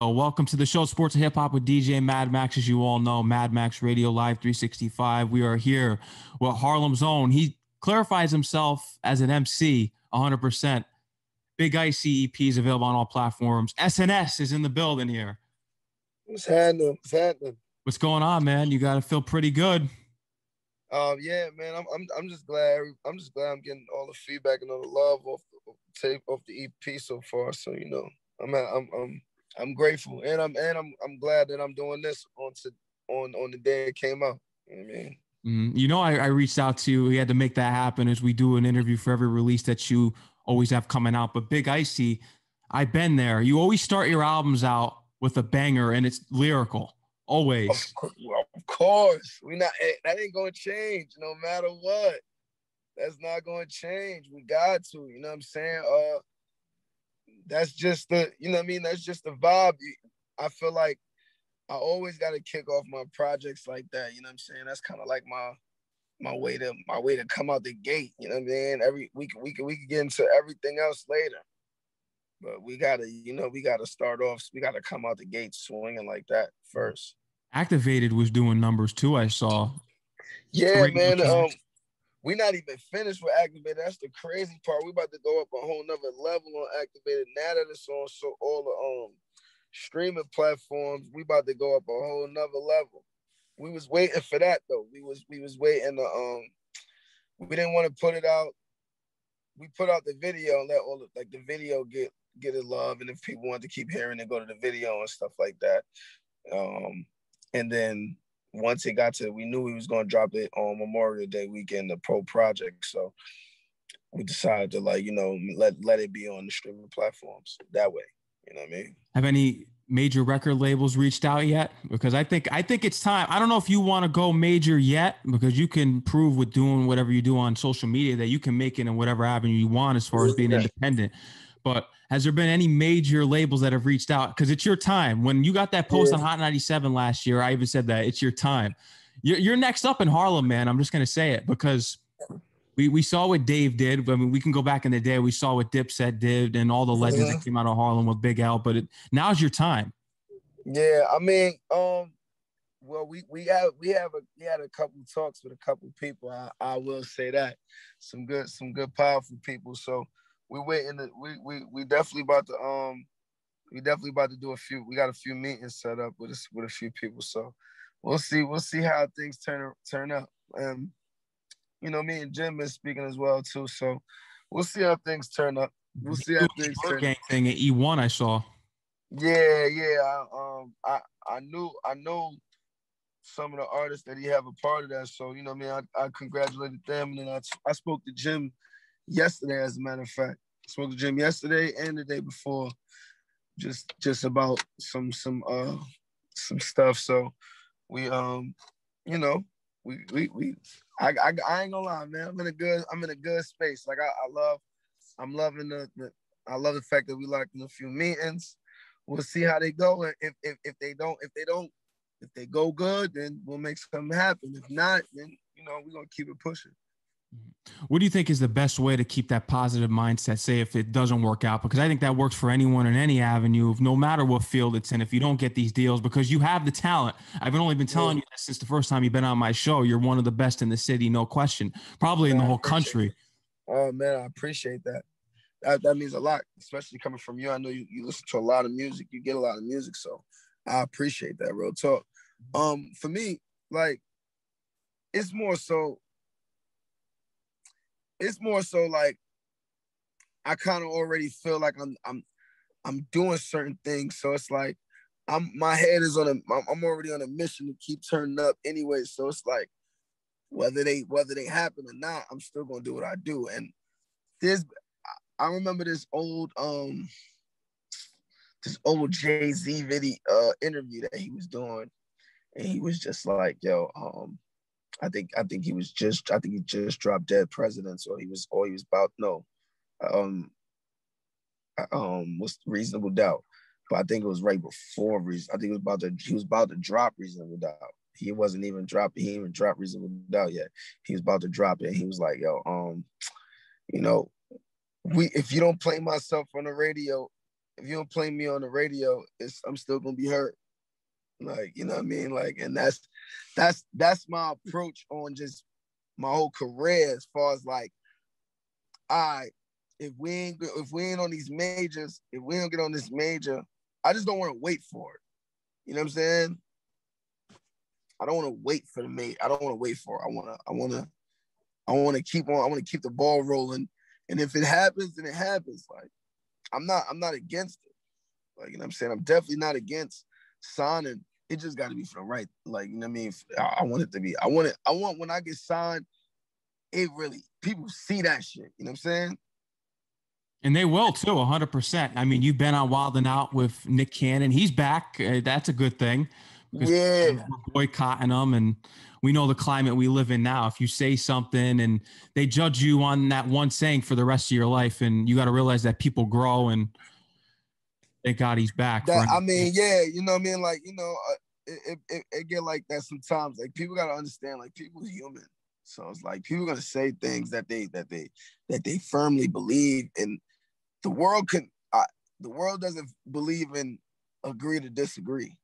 Oh, welcome to the show, Sports and Hip Hop with DJ Mad Max. As you all know, Mad Max Radio Live 365. We are here with Harlem's own. He clarifies himself as an MC 100%. Big Icy EP is available on all platforms. SNS is in the building here. What's happening? What's happening? What's going on, man? You got to feel pretty good. Um, yeah, man. I'm, I'm, I'm just glad. I'm just glad I'm getting all the feedback and all the love off the tape, off the EP so far. So you know, I'm, I'm, I'm I'm grateful, and I'm and I'm I'm glad that I'm doing this on to on on the day it came out. You know I mean. Mm-hmm. You know, I, I reached out to you. We had to make that happen as we do an interview for every release that you always have coming out. But Big Icy, I've been there. You always start your albums out with a banger, and it's lyrical. Always. Of, of course, we not eh, that ain't gonna change no matter what. That's not gonna change. We got to. You know what I'm saying? Uh, that's just the, you know what I mean? That's just the vibe. I feel like I always got to kick off my projects like that. You know what I'm saying? That's kind of like my my way to my way to come out the gate. You know what I mean? Every week we can we can get into everything else later, but we gotta you know we gotta start off. We gotta come out the gate swinging like that first. Activated was doing numbers too. I saw. Yeah, man. Um, we not even finished with activated. That's the crazy part. We about to go up a whole nother level on activated. Now that it's on so all the um streaming platforms, we about to go up a whole nother level. We was waiting for that though. We was we was waiting to um we didn't want to put it out. We put out the video and let all the, like the video get get it love. And if people want to keep hearing it, go to the video and stuff like that. Um and then once it got to, we knew we was gonna drop it on Memorial Day weekend, the pro project. So we decided to like, you know, let let it be on the streaming platforms that way. You know what I mean? Have any major record labels reached out yet? Because I think I think it's time. I don't know if you want to go major yet, because you can prove with doing whatever you do on social media that you can make it in whatever avenue you want as far as being independent. But has there been any major labels that have reached out? Because it's your time. When you got that post yeah. on Hot 97 last year, I even said that it's your time. You're, you're next up in Harlem, man. I'm just gonna say it because we we saw what Dave did. I mean, we can go back in the day. We saw what Dipset did and all the legends yeah. that came out of Harlem with Big L. But it, now's your time. Yeah, I mean, um, well, we we have we have a we had a couple talks with a couple people. I, I will say that some good some good powerful people. So we waiting to, we we we definitely about to um we definitely about to do a few we got a few meetings set up with us with a few people. So we'll see we'll see how things turn turn up. And you know me and Jim is speaking as well too. So we'll see how things turn up. We'll see how things turn gang thing at E1 I saw. Yeah yeah I, um I I knew I know some of the artists that he have a part of that. So you know I mean I, I congratulated them and then I, I spoke to Jim yesterday, as a matter of fact. Spoke to Jim yesterday and the day before, just just about some some uh some stuff. So we um, you know, we we we I I, I ain't gonna lie, man. I'm in a good I'm in a good space. Like I, I love I'm loving the, the I love the fact that we locked in a few meetings. We'll see how they go. And if, if if they don't, if they don't, if they go good, then we'll make something happen. If not, then you know, we're gonna keep it pushing. What do you think is the best way to keep that positive mindset? Say if it doesn't work out, because I think that works for anyone in any avenue, no matter what field it's in. If you don't get these deals, because you have the talent, I've only been telling you this since the first time you've been on my show. You're one of the best in the city, no question. Probably in the whole country. Oh man, I appreciate that. That that means a lot, especially coming from you. I know you, you listen to a lot of music, you get a lot of music, so I appreciate that. Real talk. Um, for me, like, it's more so it's more so like I kind of already feel like I'm I'm I'm doing certain things. So it's like I'm my head is on a I'm already on a mission to keep turning up anyway. So it's like whether they whether they happen or not, I'm still gonna do what I do. And this I remember this old um this old Jay-Z video uh interview that he was doing. And he was just like, yo, um, I think I think he was just I think he just dropped Dead Presidents or he was or he was about no, um, um, what's Reasonable Doubt, but I think it was right before Reason. I think it was about to he was about to drop Reasonable Doubt. He wasn't even dropping. He even dropped Reasonable Doubt yet. He was about to drop it. he was like, yo, um, you know, we if you don't play myself on the radio, if you don't play me on the radio, it's I'm still gonna be hurt. Like, you know what I mean? Like, and that's that's that's my approach on just my whole career as far as like, right, if we ain't if we ain't on these majors, if we don't get on this major, I just don't want to wait for it. You know what I'm saying? I don't want to wait for the mate. I don't want to wait for it. I want to, I want to, I want to keep on, I want to keep the ball rolling. And if it happens, then it happens. Like, I'm not, I'm not against it. Like, you know what I'm saying? I'm definitely not against signing. It just got to be for the right, like, you know what I mean? I, I want it to be, I want it, I want when I get signed, it really, people see that shit. You know what I'm saying? And they will too, 100%. I mean, you've been on Wild and Out with Nick Cannon. He's back. Uh, that's a good thing. Yeah. Boycotting them. And we know the climate we live in now. If you say something and they judge you on that one saying for the rest of your life, and you got to realize that people grow and thank God he's back. That, I mean, yeah, you know what I mean? Like, you know, uh, it, it, it get like that sometimes. Like people got to understand, like people human. So it's like people gonna say things that they that they that they firmly believe in the world can uh, the world doesn't believe in agree to disagree.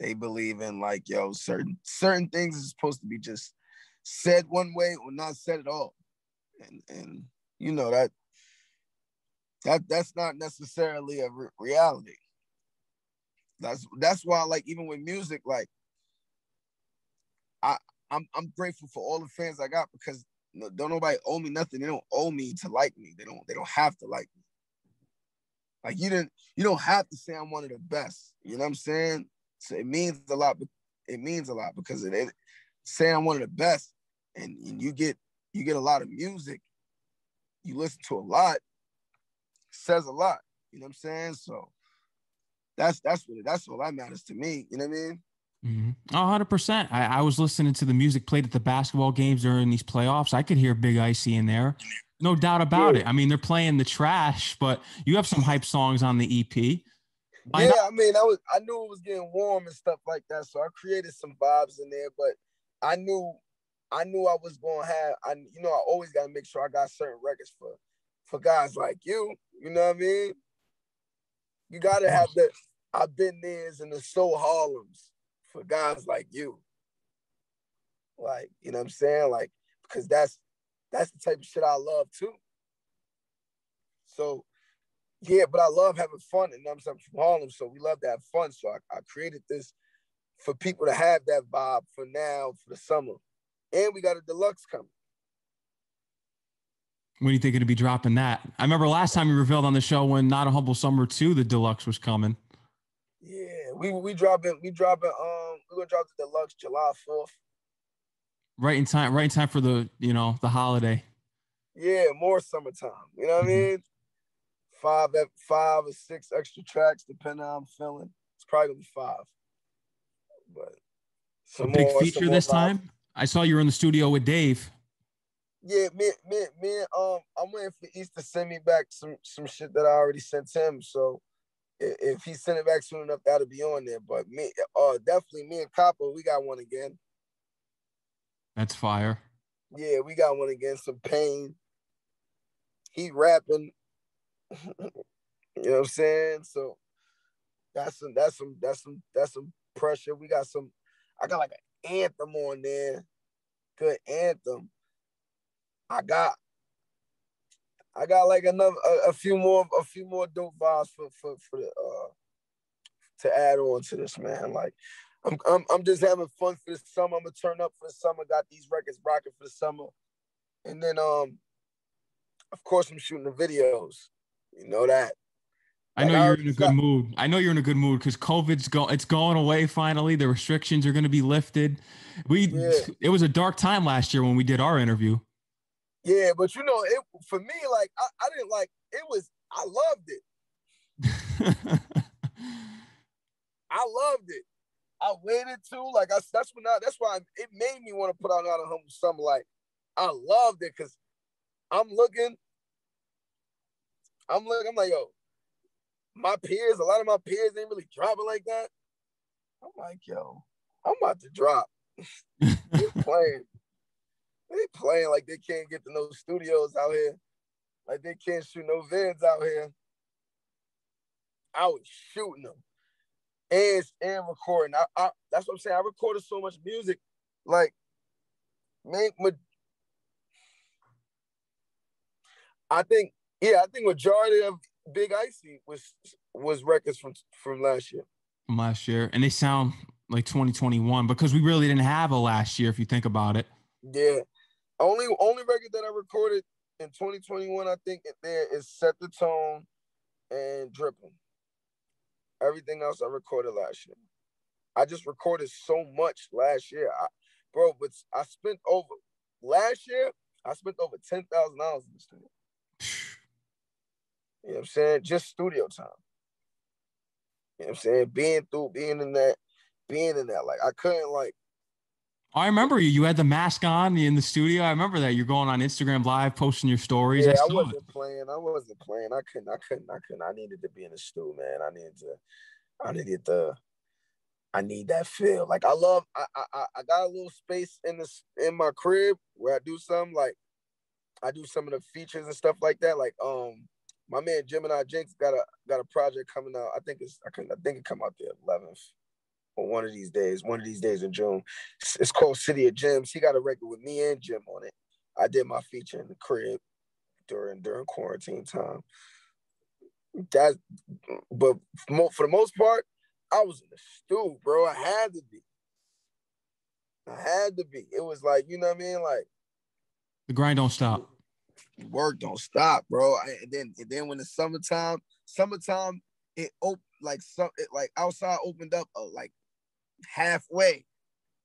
They believe in like yo certain certain things is supposed to be just said one way or not said at all, and and you know that that that's not necessarily a re- reality. That's that's why like even with music like I I'm I'm grateful for all the fans I got because don't nobody owe me nothing. They don't owe me to like me. They don't. They don't have to like me. Like you didn't. You don't have to say I'm one of the best. You know what I'm saying? So it means a lot. It means a lot because it, it say I'm one of the best, and, and you get you get a lot of music. You listen to a lot. Says a lot. You know what I'm saying? So that's that's what that's all that matters to me. You know what I mean? Mm-hmm. Oh, 100%. I, I was listening to the music played at the basketball games during these playoffs. I could hear Big Icy in there. No doubt about yeah. it. I mean, they're playing the trash, but you have some hype songs on the EP. Why yeah, not? I mean, I was I knew it was getting warm and stuff like that, so I created some vibes in there. But I knew, I knew I was gonna have. I you know I always gotta make sure I got certain records for, for guys like you. You know what I mean? You gotta have the I've been there's and the soul Harlems for guys like you. Like, you know what I'm saying? Like, because that's that's the type of shit I love too. So yeah, but I love having fun, and I'm from Harlem, so we love to have fun. So I, I created this for people to have that vibe for now, for the summer. And we got a deluxe coming. When you think it'll be dropping that? I remember last time you revealed on the show when Not a Humble Summer 2, the deluxe was coming. Yeah, we we dropping we dropping um we're gonna drop the deluxe July fourth. Right in time, right in time for the you know the holiday. Yeah, more summertime. You know what mm-hmm. I mean? Five five or six extra tracks, depending on how I'm feeling. It's probably gonna be five. But some a big more, feature this time. I saw you were in the studio with Dave. Yeah, me, me, me. Um, I'm waiting for East to send me back some some shit that I already sent him. So if he sent it back soon enough, that'll be on there. But me, uh, definitely me and Copper, we got one again. That's fire. Yeah, we got one again. Some pain. He rapping. you know what I'm saying? So that's some that's some that's some that's some pressure. We got some. I got like an anthem on there. Good anthem. I got I got like another a, a, few more a few more dope vibes for for for the uh to add on to this man. Like I'm I'm I'm just having fun for the summer. I'm gonna turn up for the summer. Got these records rocking for the summer, and then um, of course I'm shooting the videos. You know that. I know you're in a good mood. I know you're in a good mood because COVID's go it's going away finally. The restrictions are going to be lifted. We yeah. it was a dark time last year when we did our interview. Yeah, but you know, it for me, like I, I didn't like it was I loved it. I loved it. I waited too. Like I, that's when I, that's why it made me want to put out another humble summer. Like I loved it because I'm looking, I'm looking, I'm like, yo, my peers, a lot of my peers ain't really dropping like that. I'm like, yo, I'm about to drop. You're playing. They playing like they can't get to no studios out here. like they can't shoot no vids out here. I was shooting them and and recording. I, I that's what I'm saying. I recorded so much music, like make I think yeah, I think majority of Big Icy was was records from from last year. From last year, and they sound like 2021 because we really didn't have a last year if you think about it. Yeah, only only record that I recorded in 2021, I think there is set the tone and dripping. Everything else I recorded last year. I just recorded so much last year, I, bro. But I spent over last year. I spent over ten thousand dollars in the studio. You know what I'm saying? Just studio time. You know what I'm saying? Being through, being in that, being in that. Like I couldn't like I remember you. You had the mask on in the studio. I remember that. You're going on Instagram Live, posting your stories. Yeah, I, I wasn't it. playing. I wasn't playing. I couldn't. I couldn't. I couldn't. I needed to be in the studio, man. I needed to. I needed to. I need that feel. Like I love. I I I got a little space in this in my crib where I do some like. I do some of the features and stuff like that. Like um, my man Gemini Jinx got a got a project coming out. I think it's I can I think it come out the 11th or one of these days, one of these days in June. It's called City of Gems. He got a record with me and Jim on it. I did my feature in the crib during during quarantine time. That, but for the most part, I was in the stew, bro. I had to be. I had to be. It was like you know what I mean, like the grind don't stop. Work don't stop, bro. And then and then when the summertime, summertime, it op- like some it, like outside opened up uh, like halfway.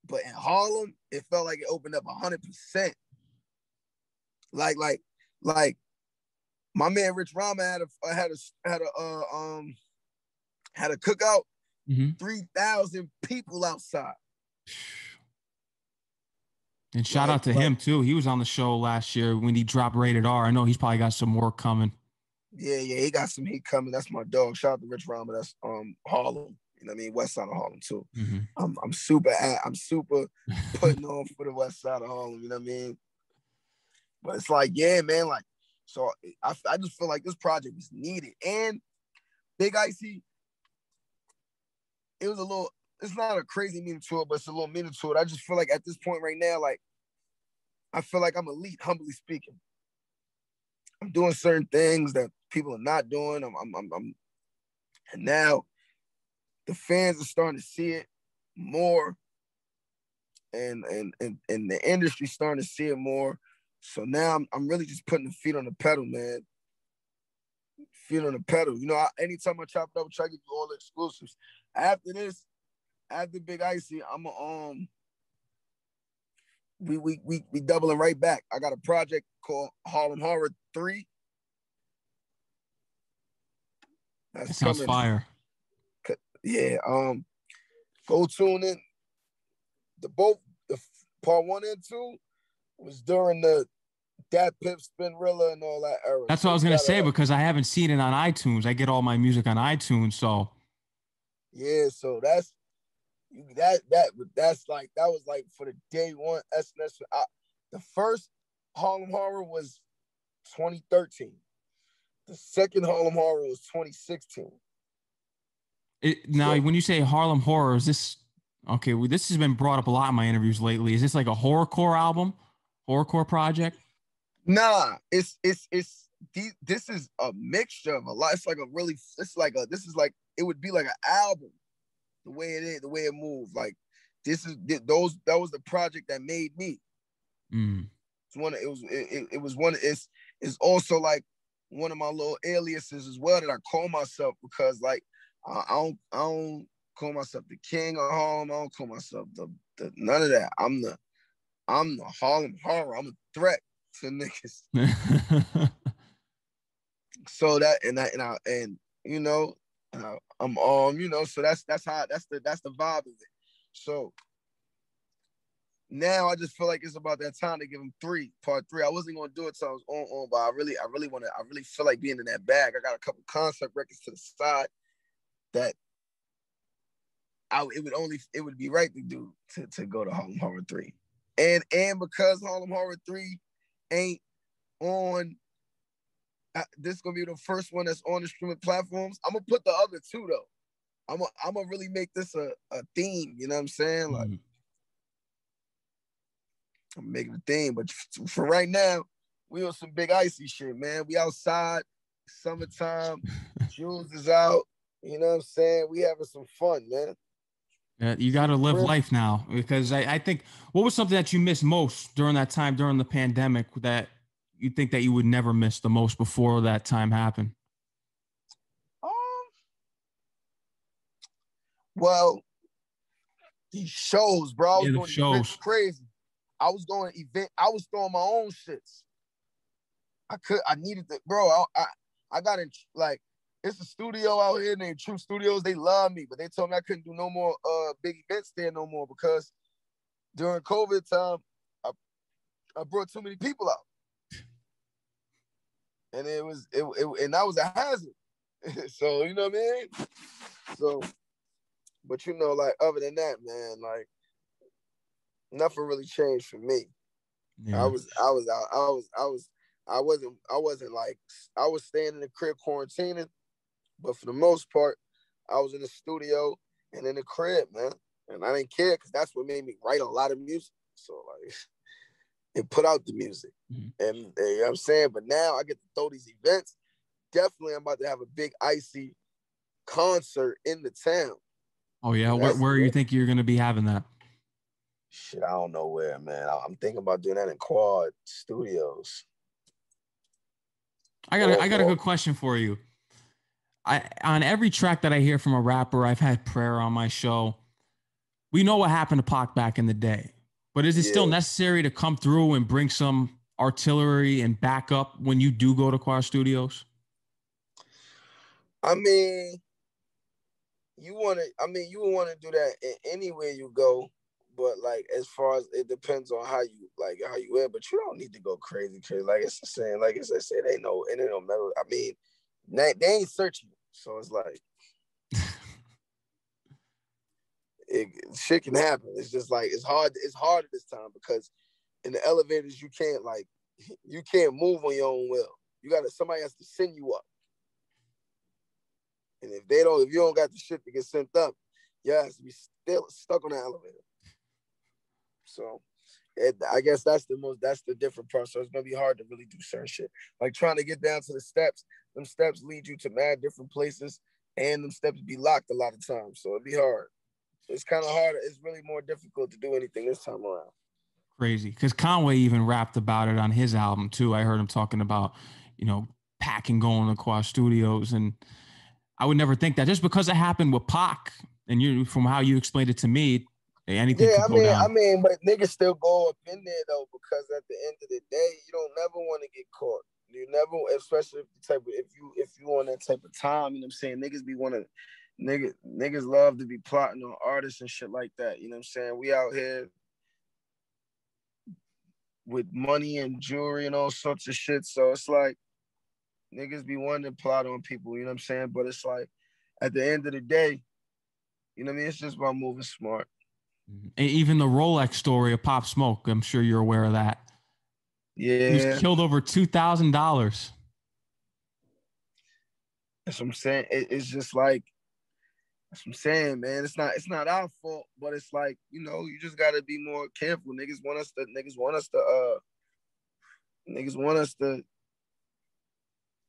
But in Harlem, it felt like it opened up hundred percent. Like, like, like my man Rich Rama had a had a had a uh, um had a cookout, mm-hmm. three thousand people outside. And shout like, out to like, him too. He was on the show last year when he dropped Rated R. I know he's probably got some more coming. Yeah, yeah, he got some heat coming. That's my dog. Shout out to Rich Rama. That's um Harlem. You know what I mean? West side of Harlem too. Mm-hmm. I'm I'm super at, I'm super putting on for the west side of Harlem. You know what I mean? But it's like, yeah, man, like, so I, I just feel like this project was needed. And Big Icy, it was a little, it's not a crazy meaning to it, but it's a little meaning to it. I just feel like at this point right now, like, I feel like I'm elite, humbly speaking. I'm doing certain things that people are not doing. I'm, I'm, I'm, I'm and now the fans are starting to see it more and and and, and the industry starting to see it more. So now I'm, I'm really just putting the feet on the pedal man. Feet on the pedal. You know I, anytime i chop it up try to get you all the exclusives. After this after big icy i'm a, um we we we we doubling right back. I got a project called harlem horror 3 That's that sounds coming. fire yeah, um, go tune in. The both the part one and two was during the DatPiff Spinrilla and all that era. That's what I was gonna say because I haven't seen it on iTunes. I get all my music on iTunes, so yeah. So that's that that that's like that was like for the day one SNS. I, the first Harlem Horror was 2013. The second Harlem Horror was 2016. It, now, so, when you say Harlem horror, is this okay? Well, this has been brought up a lot in my interviews lately. Is this like a horrorcore album, horrorcore project? Nah, it's it's it's this is a mixture of a lot. It's like a really, it's like a this is like it would be like an album, the way it is, the way it moves. Like this is those that was the project that made me. Mm. It's one. It was it, it was one. It's it's also like one of my little aliases as well that I call myself because like I, don't I don't call myself the king of Harlem. I don't call myself the, the none of that. I'm the I'm the Harlem horror. I'm a threat to niggas. so that and that and I and you know uh, I'm um you know so that's that's how that's the that's the vibe of it. So now I just feel like it's about that time to give him three, part three. I wasn't gonna do it till I was on on, but I really, I really want to, I really feel like being in that bag. I got a couple concept records to the side that I it would only it would be right to do to, to go to Harlem Horror 3. And and because Harlem Horror 3 ain't on uh, this is gonna be the first one that's on the streaming platforms. I'm gonna put the other two though. I'm gonna I'm gonna really make this a, a theme. You know what I'm saying? Like mm-hmm. I'm making a theme, but for right now, we on some big icy shit, man. We outside, summertime, Jules is out. You know what I'm saying? We having some fun, man. Yeah, you got to live life now because I, I think what was something that you missed most during that time during the pandemic that you think that you would never miss the most before that time happened? Um, well, these shows, bro. I was yeah, the shows. crazy. I was going event. I was throwing my own shits. I could. I needed to, bro. I, I, I got in like it's a studio out here named True Studios. They love me, but they told me I couldn't do no more uh big events there no more because during COVID time, I I brought too many people out. And it was it, it and that was a hazard. so you know what I mean? So but you know, like other than that, man, like nothing really changed for me. Yeah. I was I was I was I was I wasn't I wasn't like I was staying in the crib quarantining but for the most part, I was in the studio and in the crib, man. And I didn't care because that's what made me write a lot of music. So like and put out the music. Mm-hmm. And you know what I'm saying? But now I get to throw these events. Definitely I'm about to have a big icy concert in the town. Oh yeah. Where, where you think you're gonna be having that? Shit, I don't know where, man. I'm thinking about doing that in Quad Studios. I got a, I got a good question for you. I on every track that I hear from a rapper, I've had prayer on my show. We know what happened to Pac back in the day, but is it yeah. still necessary to come through and bring some artillery and backup when you do go to Quad Studios? I mean, you want to. I mean, you want to do that anywhere you go, but like as far as it depends on how you like how you wear. But you don't need to go crazy, crazy. Like it's the same. Like as I said, they know, and they don't matter. I mean they, they ain't searching, so it's like it, shit can happen. It's just like it's hard. It's harder this time because in the elevators you can't like you can't move on your own will. You got to somebody has to send you up. And if they don't, if you don't got the shit to get sent up, you have to be still stuck on the elevator. So it, I guess that's the most that's the different part. So it's gonna be hard to really do certain shit. Like trying to get down to the steps, them steps lead you to mad different places, and them steps be locked a lot of times. So it'd be hard. So it's kind of hard. It's really more difficult to do anything this time around. Crazy, because Conway even rapped about it on his album too. I heard him talking about, you know, packing going to Quad Studios, and I would never think that just because it happened with Pac, and you from how you explained it to me, anything. Yeah, I mean, down. I mean, but niggas still go up in there though, because at the end of the day, you don't never want to get caught. You never, especially if the type of if you if you on that type of time, you know what I'm saying? Niggas be wanting niggas niggas love to be plotting on artists and shit like that. You know what I'm saying? We out here with money and jewelry and all sorts of shit. So it's like niggas be wanting to plot on people, you know what I'm saying? But it's like at the end of the day, you know what I mean? It's just about moving smart. Even the Rolex story of Pop Smoke, I'm sure you're aware of that. Yeah, he was killed over two thousand dollars. That's what I'm saying. It, it's just like that's what I'm saying, man. It's not it's not our fault, but it's like you know you just gotta be more careful. Niggas want us to niggas want us to uh niggas want us to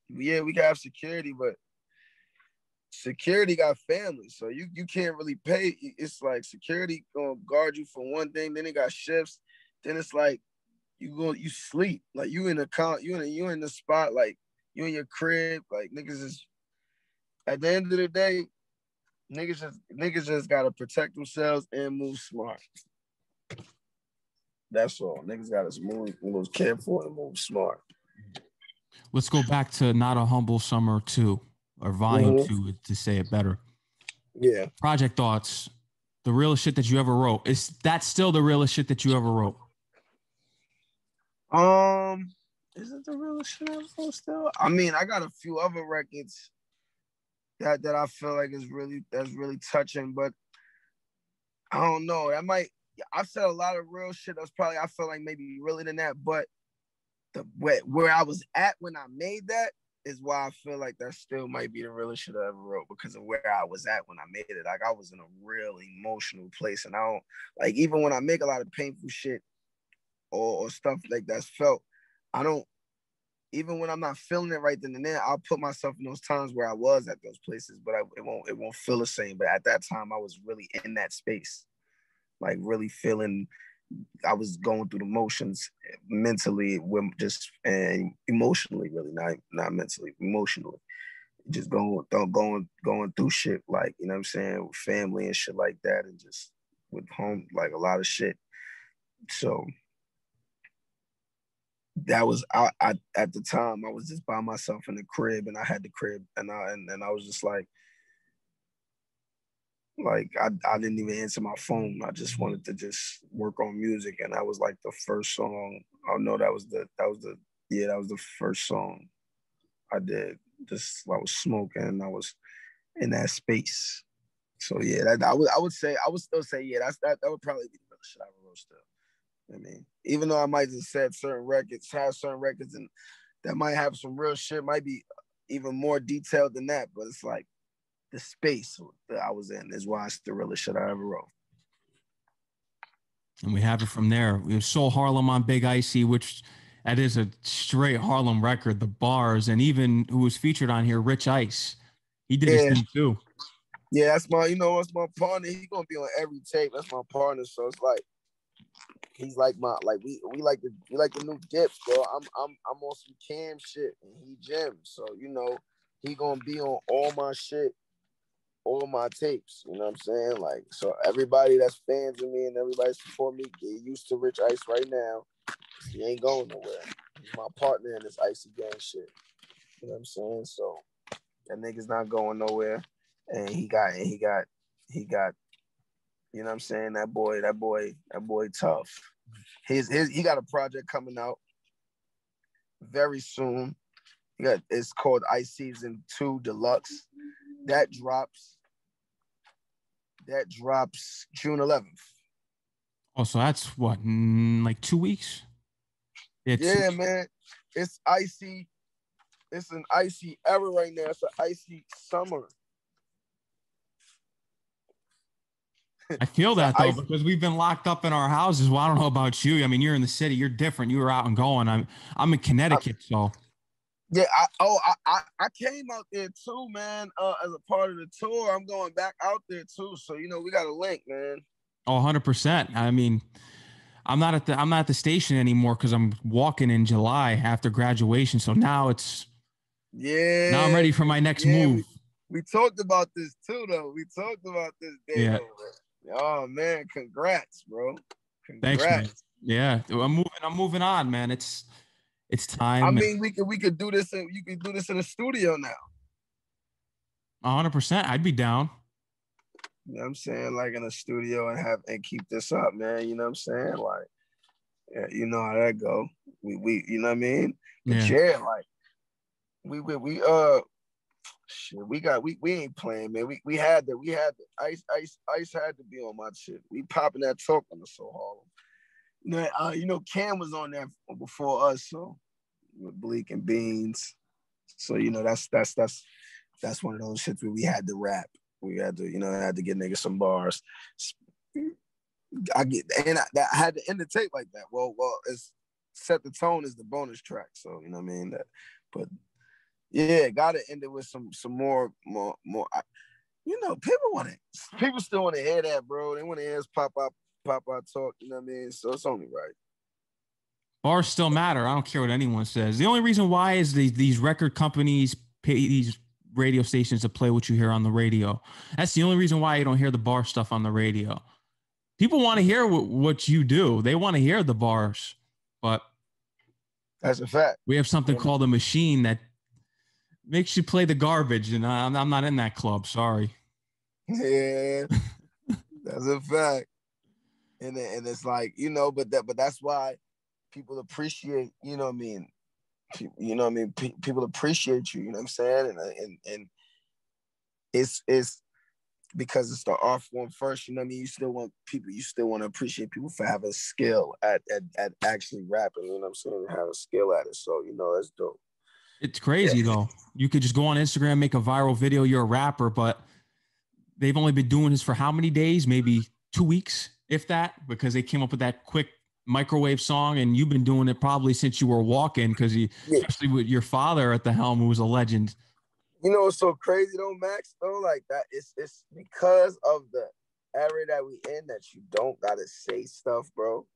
yeah we got have security, but security got families, so you you can't really pay. It's like security gonna guard you for one thing, then they got shifts. Then it's like you go you sleep like you in the count you in you in the spot like you in your crib like niggas is at the end of the day niggas just niggas just gotta protect themselves and move smart. That's all. Niggas gotta move move careful and move smart. Let's go back to not a humble summer two or volume mm-hmm. two to say it better. Yeah. Project thoughts. The realest shit that you ever wrote. Is that still the realest shit that you ever wrote? Um, is it the realest shit I ever wrote still? I mean, I got a few other records that that I feel like is really that's really touching, but I don't know. I might I've said a lot of real shit that's probably I feel like maybe realer than that, but the where, where I was at when I made that is why I feel like that still might be the realest shit I ever wrote because of where I was at when I made it. Like I was in a real emotional place, and I don't like even when I make a lot of painful shit or, or stuff like that's felt. I don't even when I'm not feeling it right then and there. I'll put myself in those times where I was at those places, but I, it won't it won't feel the same. But at that time, I was really in that space, like really feeling I was going through the motions mentally, just and emotionally, really not not mentally, emotionally, just going going going through shit like you know what I'm saying with family and shit like that, and just with home like a lot of shit. So that was I, I at the time I was just by myself in the crib and I had the crib and I and, and I was just like like I, I didn't even answer my phone. I just wanted to just work on music, and that was like the first song. Oh, I know that was the that was the yeah that was the first song I did. Just I was smoking, and I was in that space. So yeah, that I would I would say I would still say yeah that's that that would probably be the shit I wrote still. I mean, even though I might just said certain records, have certain records, and that might have some real shit, might be even more detailed than that. But it's like the space that I was in is why it's the realest shit I ever wrote. And we have it from there. We have Soul Harlem on Big Icy, which that is a straight Harlem record. The bars and even who was featured on here, Rich Ice, he did yeah. his thing too. Yeah, that's my, you know, that's my partner. He's gonna be on every tape. That's my partner. So it's like he's like my like we we like the we like the new dips, bro. I'm I'm I'm on some cam shit and he Jim. So you know, he gonna be on all my shit all my tapes. You know what I'm saying? Like, so everybody that's fans of me and everybody support me, get used to Rich Ice right now. He ain't going nowhere. He's my partner in this icy gang shit. You know what I'm saying? So that nigga's not going nowhere. And he got and he got he got, you know what I'm saying? That boy, that boy, that boy tough. His his he got a project coming out very soon. He got it's called Ice Season 2 Deluxe. That drops that drops June 11th. Oh, so that's what, like two weeks? Yeah, yeah man. It's icy. It's an icy era right now. It's an icy summer. I feel that though, because we've been locked up in our houses. Well, I don't know about you. I mean, you're in the city. You're different. You were out and going. I'm I'm in Connecticut, so yeah, I, oh, I, I came out there too, man. Uh, as a part of the tour, I'm going back out there too. So you know, we got a link, man. Oh, 100 percent. I mean, I'm not at the I'm not at the station anymore because I'm walking in July after graduation. So now it's yeah. Now I'm ready for my next yeah, move. We, we, talked about this too, though. We talked about this. Day yeah. Oh man, congrats, bro. Congrats. Thanks, man. Yeah, I'm moving. I'm moving on, man. It's it's time. I mean, we could we could do this. In, you could do this in the studio now. hundred percent. I'd be down. You know what I'm saying? Like in a studio and have and keep this up, man. You know what I'm saying? Like, yeah, you know how that go. We we you know what I mean? But yeah, yeah like we we we uh shit, we got we we ain't playing, man. We we had to we had to ice ice ice had to be on my shit. We popping that talk on the Soul Harlem you know, uh, you know, Cam was on there before us, so with Bleek and Beans. So you know, that's that's that's that's one of those shits where we had to rap. We had to, you know, had to get niggas some bars. I get and I, I had to end the tape like that. Well, well, it's set the tone is the bonus track. So you know what I mean. That, but yeah, gotta end it with some some more more more. I, you know, people want it. People still want to hear that, bro. They want to hear us pop up pop out talk, you know what I mean? So it's only right. Bars still matter. I don't care what anyone says. The only reason why is these these record companies pay these radio stations to play what you hear on the radio. That's the only reason why you don't hear the bar stuff on the radio. People want to hear what, what you do. They want to hear the bars, but that's a fact. We have something called a machine that makes you play the garbage, and I'm, I'm not in that club. Sorry. Yeah, that's a fact and and it's like you know, but that but that's why people appreciate you know what I mean. You know what I mean. P- people appreciate you. You know what I'm saying, and and and it's it's because it's the art form first. You know what I mean. You still want people. You still want to appreciate people for having skill at, at at actually rapping. You know what I'm saying. Have a skill at it. So you know that's dope. It's crazy yeah. though. You could just go on Instagram, make a viral video. You're a rapper, but they've only been doing this for how many days? Maybe two weeks, if that, because they came up with that quick microwave song, and you've been doing it probably since you were walking, because you, yeah. especially with your father at the helm, who was a legend. You know what's so crazy though, Max? Though, like that, it's it's because of the era that we in that you don't gotta say stuff, bro.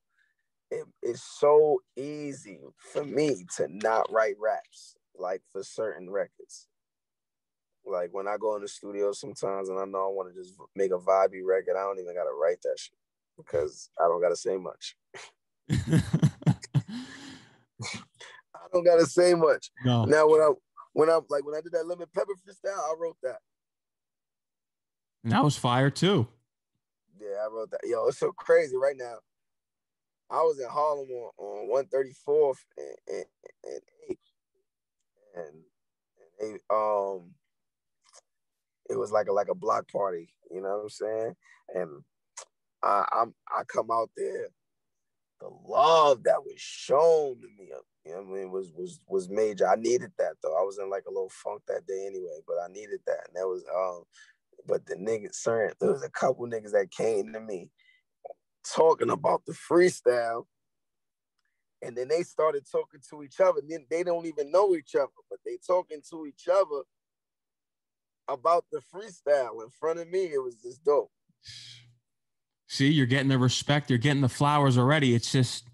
It, it's so easy for me to not write raps like for certain records. Like when I go in the studio sometimes and I know I want to just make a vibey record, I don't even gotta write that shit because I don't gotta say much. I don't gotta say much. No. Now when I when I like when I did that lemon pepper freestyle, I wrote that. And that was fire too. Yeah, I wrote that. Yo, it's so crazy right now. I was in Harlem on, on 134th and, and, and, and, and they, um it was like a like a block party, you know what I'm saying? And I I'm I come out there, the love that was shown to me, know I mean, was was was major. I needed that though. I was in like a little funk that day anyway, but I needed that. And that was um but the niggas certain there was a couple niggas that came to me talking about the freestyle. And then they started talking to each other. Then they don't even know each other, but they talking to each other about the freestyle in front of me. It was just dope. See, you're getting the respect, you're getting the flowers already. It's just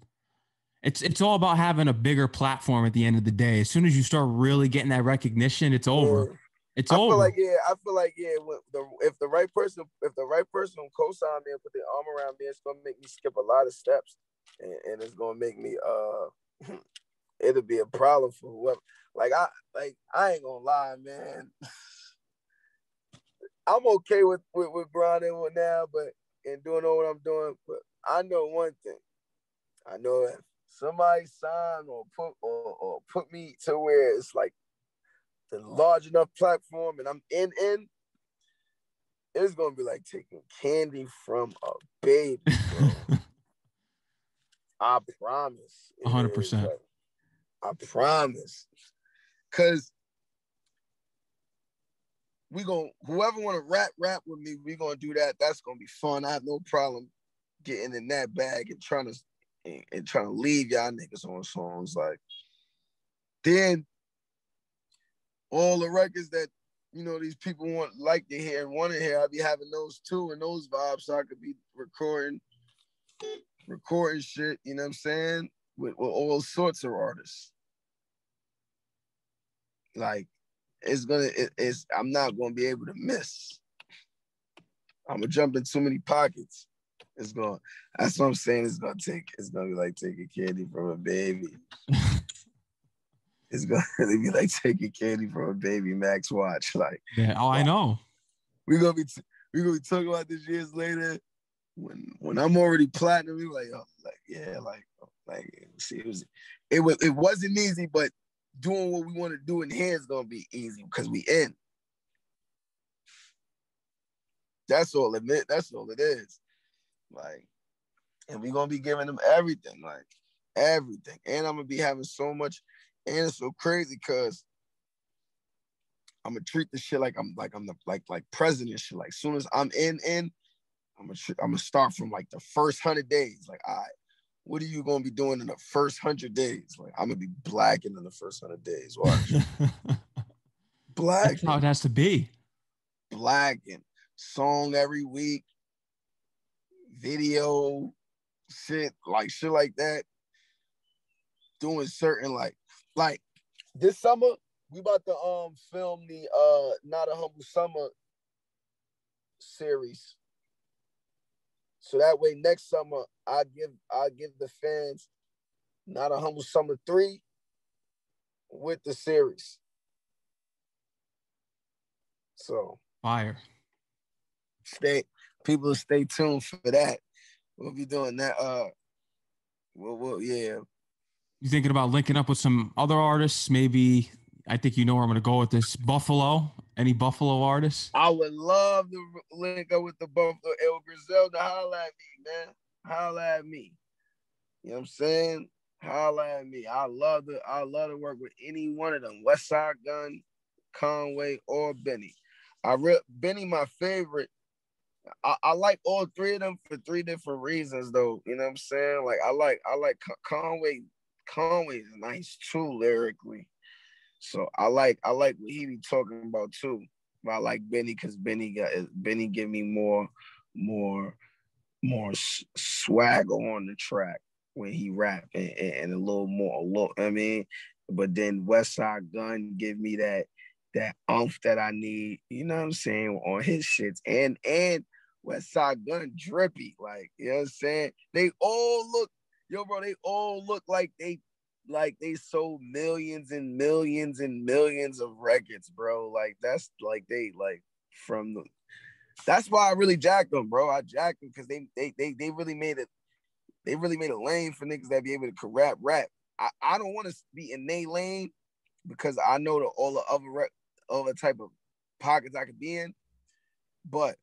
it's it's all about having a bigger platform at the end of the day. As soon as you start really getting that recognition, it's over. It's I over. feel like yeah, I feel like yeah, the, if the right person, if the right person co-sign me and put their arm around me, it's gonna make me skip a lot of steps, and, and it's gonna make me uh, it'll be a problem for whoever. Like I like I ain't gonna lie, man. I'm okay with with, with grinding now, but and doing all what I'm doing. But I know one thing. I know if somebody sign or put or, or put me to where it's like the large enough platform and I'm in in, it's gonna be like taking candy from a baby. I promise. hundred percent. I promise. Cause we gonna whoever wanna rap rap with me, we gonna do that. That's gonna be fun. I have no problem getting in that bag and trying to and, and trying to leave y'all niggas on songs like then all the records that you know these people want like to hear and want to hear, I'll be having those too and those vibes so I could be recording recording shit, you know what I'm saying? With, with all sorts of artists. Like it's gonna it, it's I'm not gonna be able to miss. I'm gonna jump in too many pockets. It's gonna that's what I'm saying. It's gonna take it's gonna be like taking candy from a baby. it's gonna be like taking candy from a baby Max watch. Like yeah, oh I know. We're gonna be t- we're gonna be talking about this years later. When when I'm already platinum, we like, oh, like yeah, like oh, like see it was it was it wasn't easy, but doing what we want to do in here is gonna be easy because we in. That's all it that's all it is. Like, and we're gonna be giving them everything, like everything. And I'm gonna be having so much, and it's so crazy because I'm gonna treat the shit like I'm like I'm the like like president shit. Like soon as I'm in in, I'm gonna I'm gonna start from like the first hundred days. Like, all right, what are you gonna be doing in the first hundred days? Like, I'm gonna be blacking in the first hundred days. Watch. black. That's how it has to be. Blacking. Song every week. Video shit, like shit like that. Doing certain like like this summer, we about to um film the uh Not a Humble Summer series. So that way next summer I give I give the fans Not a Humble Summer 3 with the series. So fire. Stay people stay tuned for that. We'll be doing that. Uh well, well yeah. You thinking about linking up with some other artists? Maybe I think you know where I'm gonna go with this. Buffalo. Any Buffalo artists? I would love to link up with the Buffalo El Griselda. Holla at me, man. Holla at me. You know what I'm saying? holla at me. I love to I love to work with any one of them. Westside Gunn, Conway, or Benny. I re- Benny my favorite. I, I, like all three of them for three different reasons, though. You know what I'm saying? Like I like I like Conway. Conway's nice too lyrically, so I like I like what he be talking about too. But I like Benny because Benny got Benny give me more more more swagger on the track when he rap and, and, a little more a little I mean but then Westside Gun give me that that umph that I need, you know what I'm saying, on his shits. And and Westside Gun drippy. Like, you know what I'm saying? They all look, yo, bro, they all look like they like they sold millions and millions and millions of records, bro. Like that's like they like from the that's why I really jacked them, bro. I jacked them because they they they they really made it. They really made a lane for niggas that be able to rap rap. I, I don't want to be in they lane because I know the all the other other type of pockets I could be in, but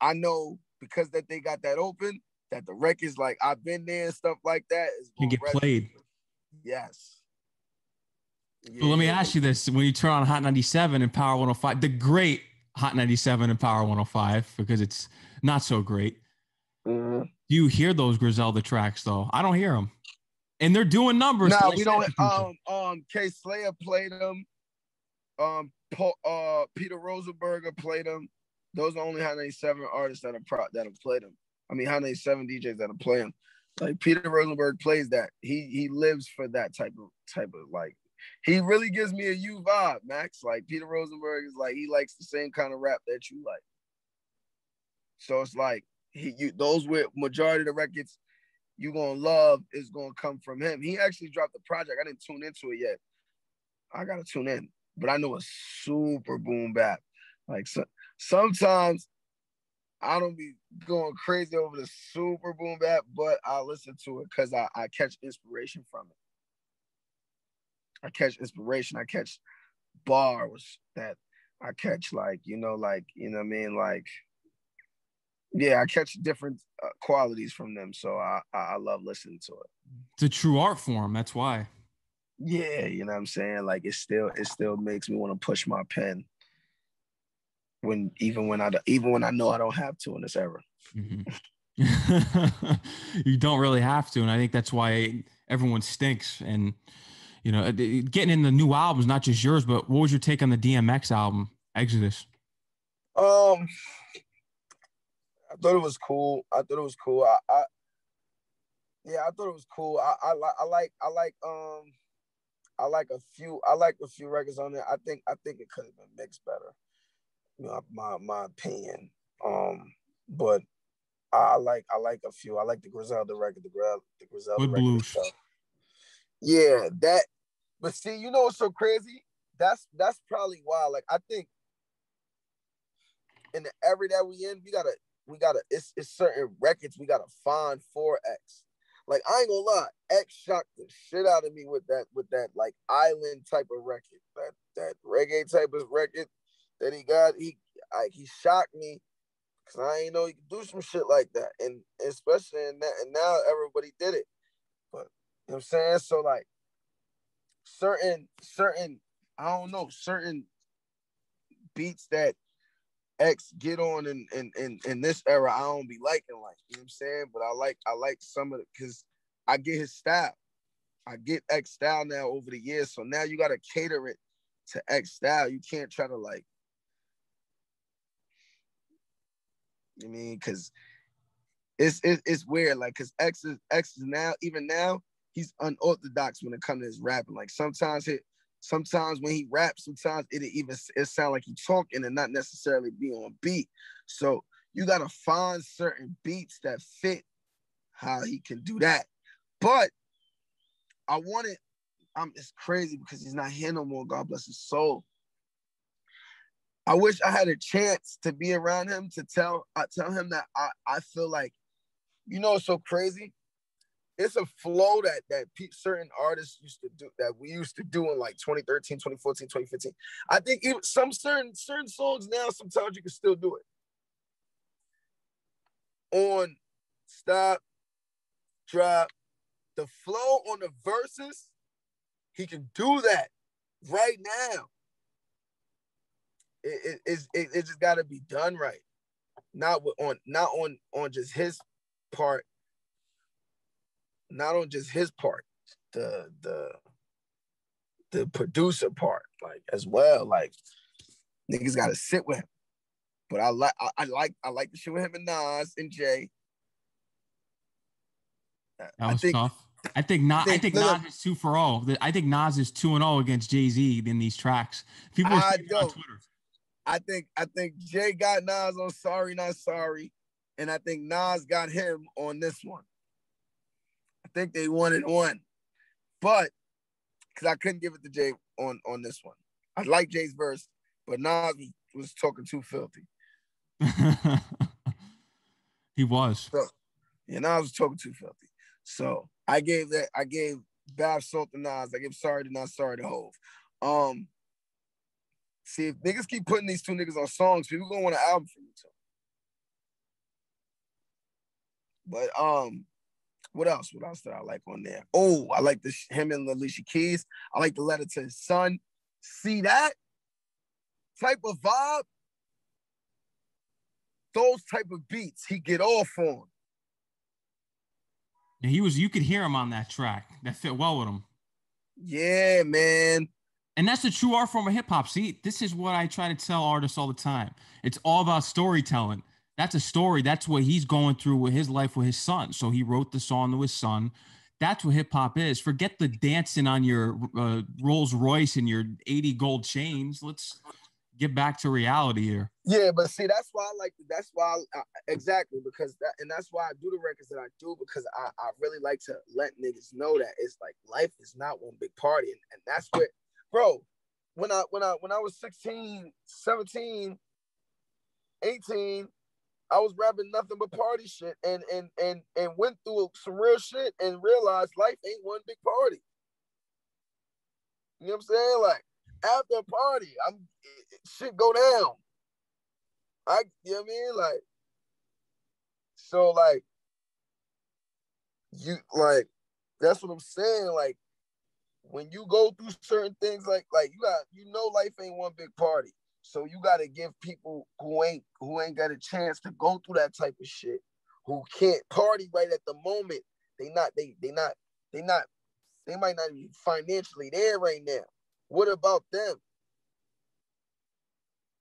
I know because that they got that open that the records like I've been there and stuff like that is can get played. Yes. Yeah. So let me ask you this: When you turn on Hot 97 and Power 105, the great Hot 97 and Power 105 because it's not so great. Mm-hmm. You hear those Griselda tracks though? I don't hear them, and they're doing numbers. No, we don't. Um, um, Kay Slayer played them. Um, Paul, uh, Peter Rosenberg played them. Those are only Hot 97 artists that have pro- that have played them. I mean, how many seven DJs that played them. Like Peter Rosenberg plays that. He he lives for that type of type of like he really gives me a U vibe, Max. Like Peter Rosenberg is like he likes the same kind of rap that you like. So it's like he you those with majority of the records you gonna love is gonna come from him. He actually dropped the project. I didn't tune into it yet. I gotta tune in, but I know it's super boom bap. Like so, sometimes I don't be going crazy over the super boom bap, but I listen to it because I, I catch inspiration from it. I catch inspiration. I catch bars that I catch like you know like you know what I mean like yeah I catch different uh, qualities from them. So I, I I love listening to it. It's a true art form. That's why. Yeah, you know what I'm saying. Like it still it still makes me want to push my pen when even when I even when I know I don't have to in this era. Mm-hmm. you don't really have to, and I think that's why everyone stinks. And you know, getting in the new albums, not just yours, but what was your take on the DMX album, Exodus? Um, I thought it was cool. I thought it was cool. I, I yeah, I thought it was cool. I, I like I like I like um I like a few I like a few records on there. I think I think it could have been mixed better. Know, my my opinion. Um, but I, like I like a few. I like the Griselda record, the Griselda, the Griselda record blues. stuff. Yeah, that but see, you know what's so crazy? That's that's probably why. Like I think in the every that we in, we gotta we gotta it's it's certain records we gotta find for X. Like I ain't gonna lie, X shocked the shit out of me with that with that like island type of record, that that reggae type of record that he got. He like he shocked me because I ain't know he could do some shit like that, and especially in that. And now everybody did it, but you know what I'm saying. So like certain certain I don't know certain beats that X get on in in in, in this era I don't be liking like you know what I'm saying but I like I like some of it because I get his style I get X style now over the years so now you got to cater it to X style you can't try to like I mean because it's, it's it's weird like because X is X is now even now he's unorthodox when it comes to his rapping. Like sometimes it, sometimes when he raps, sometimes it even it sound like he talking and not necessarily be on beat. So you gotta find certain beats that fit how he can do that. But I wanted, I'm it's crazy because he's not here no more. God bless his soul. I wish I had a chance to be around him to tell I tell him that I, I feel like, you know, it's so crazy? It's a flow that that certain artists used to do that we used to do in like 2013 2014 2015 i think even some certain certain songs now sometimes you can still do it. On stop drop the flow on the verses, he can do that right now. It, it, it, it just got to be done right, not on not on on just his part, not on just his part, the the the producer part, like as well. Like niggas got to sit with him. But I like I, I, like I like the shit with him and Nas and Jay. That was I think, tough. I think Nas. I think, Nas is two for all. I think Nas is two and zero against Jay Z in these tracks. People are on Twitter. I think I think Jay got Nas on Sorry Not Sorry, and I think Nas got him on this one. I think they wanted one, but because I couldn't give it to Jay on on this one. I like Jay's verse, but Nas was, was talking too filthy. he was. So, yeah, Nas was talking too filthy. So I gave that. I gave Bath Salt to Nas. I gave Sorry to Not Sorry to Hove. Um, see if niggas keep putting these two niggas on songs, people gonna want an album from you too. But um, what else? What else did I like on there? Oh, I like the him and Alicia Keys. I like the letter to his son. See that type of vibe? Those type of beats he get off on. Yeah, he was. You could hear him on that track. That fit well with him. Yeah, man. And that's the true art form of hip hop. See, this is what I try to tell artists all the time. It's all about storytelling that's a story. That's what he's going through with his life with his son. So he wrote the song to his son. That's what hip hop is. Forget the dancing on your uh, Rolls Royce and your 80 gold chains. Let's get back to reality here. Yeah, but see, that's why I like. That's why I, exactly because that, and that's why I do the records that I do because I, I really like to let niggas know that it's like life is not one big party, and, and that's what, bro. When I when I when I was 16, 17, 18, I was rapping nothing but party shit and and and and went through some real shit and realized life ain't one big party. You know what I'm saying? Like after a party, I'm shit go down. I you know what I mean? Like so like you like that's what I'm saying. Like when you go through certain things like like you got you know life ain't one big party. So you got to give people who ain't who ain't got a chance to go through that type of shit, who can't party right at the moment. They not they they not they not they might not be financially there right now. What about them?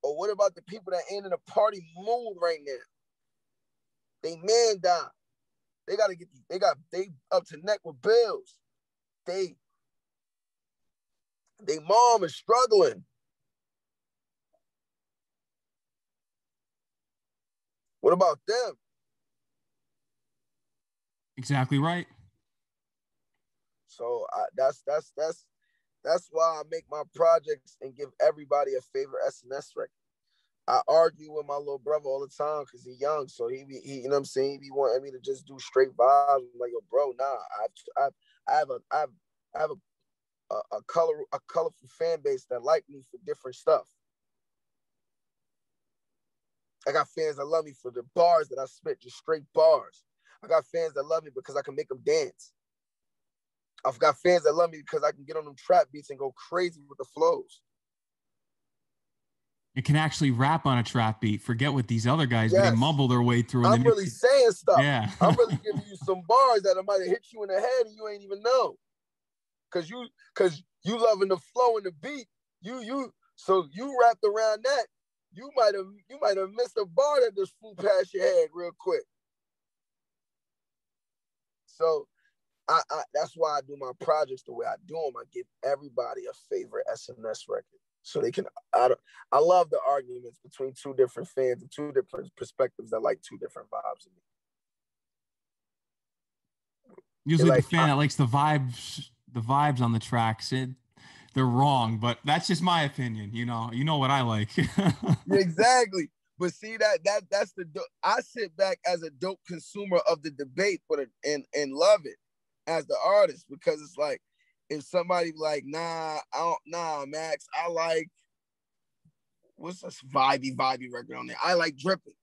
Or what about the people that ain't in a party mood right now? They man down. They gotta get they got they up to neck with bills. They they mom is struggling. What about them? Exactly right. So I, that's that's that's that's why I make my projects and give everybody a favorite SNS record. I argue with my little brother all the time because he's young, so he be he, you know what I'm saying. He be wanting me to just do straight vibes. I'm like, yo, bro, nah. I've, I've I have a I've I have a, a, a color a colorful fan base that like me for different stuff. I got fans that love me for the bars that I spit, just straight bars. I got fans that love me because I can make them dance. I've got fans that love me because I can get on them trap beats and go crazy with the flows. It can actually rap on a trap beat. Forget what these other guys yes. They mumble their way through. I'm really saying stuff. Yeah. I'm really giving you some bars that might have hit you in the head and you ain't even know. Cause you cause you loving the flow and the beat. You you so you wrapped around that you might have you might have missed a bar that just flew past your head real quick. So I, I, that's why I do my projects the way I do them. I give everybody a favorite SNS record so they can. I, I love the arguments between two different fans and two different perspectives that like two different vibes. Usually, like, the fan I, that likes the vibes, the vibes on the tracks. It they're wrong, but that's just my opinion. You know, you know what I like. exactly. But see that that that's the I sit back as a dope consumer of the debate, but and and love it as the artist because it's like if somebody like nah, I don't nah, Max, I like what's this vibey vibey record on there? I like dripping.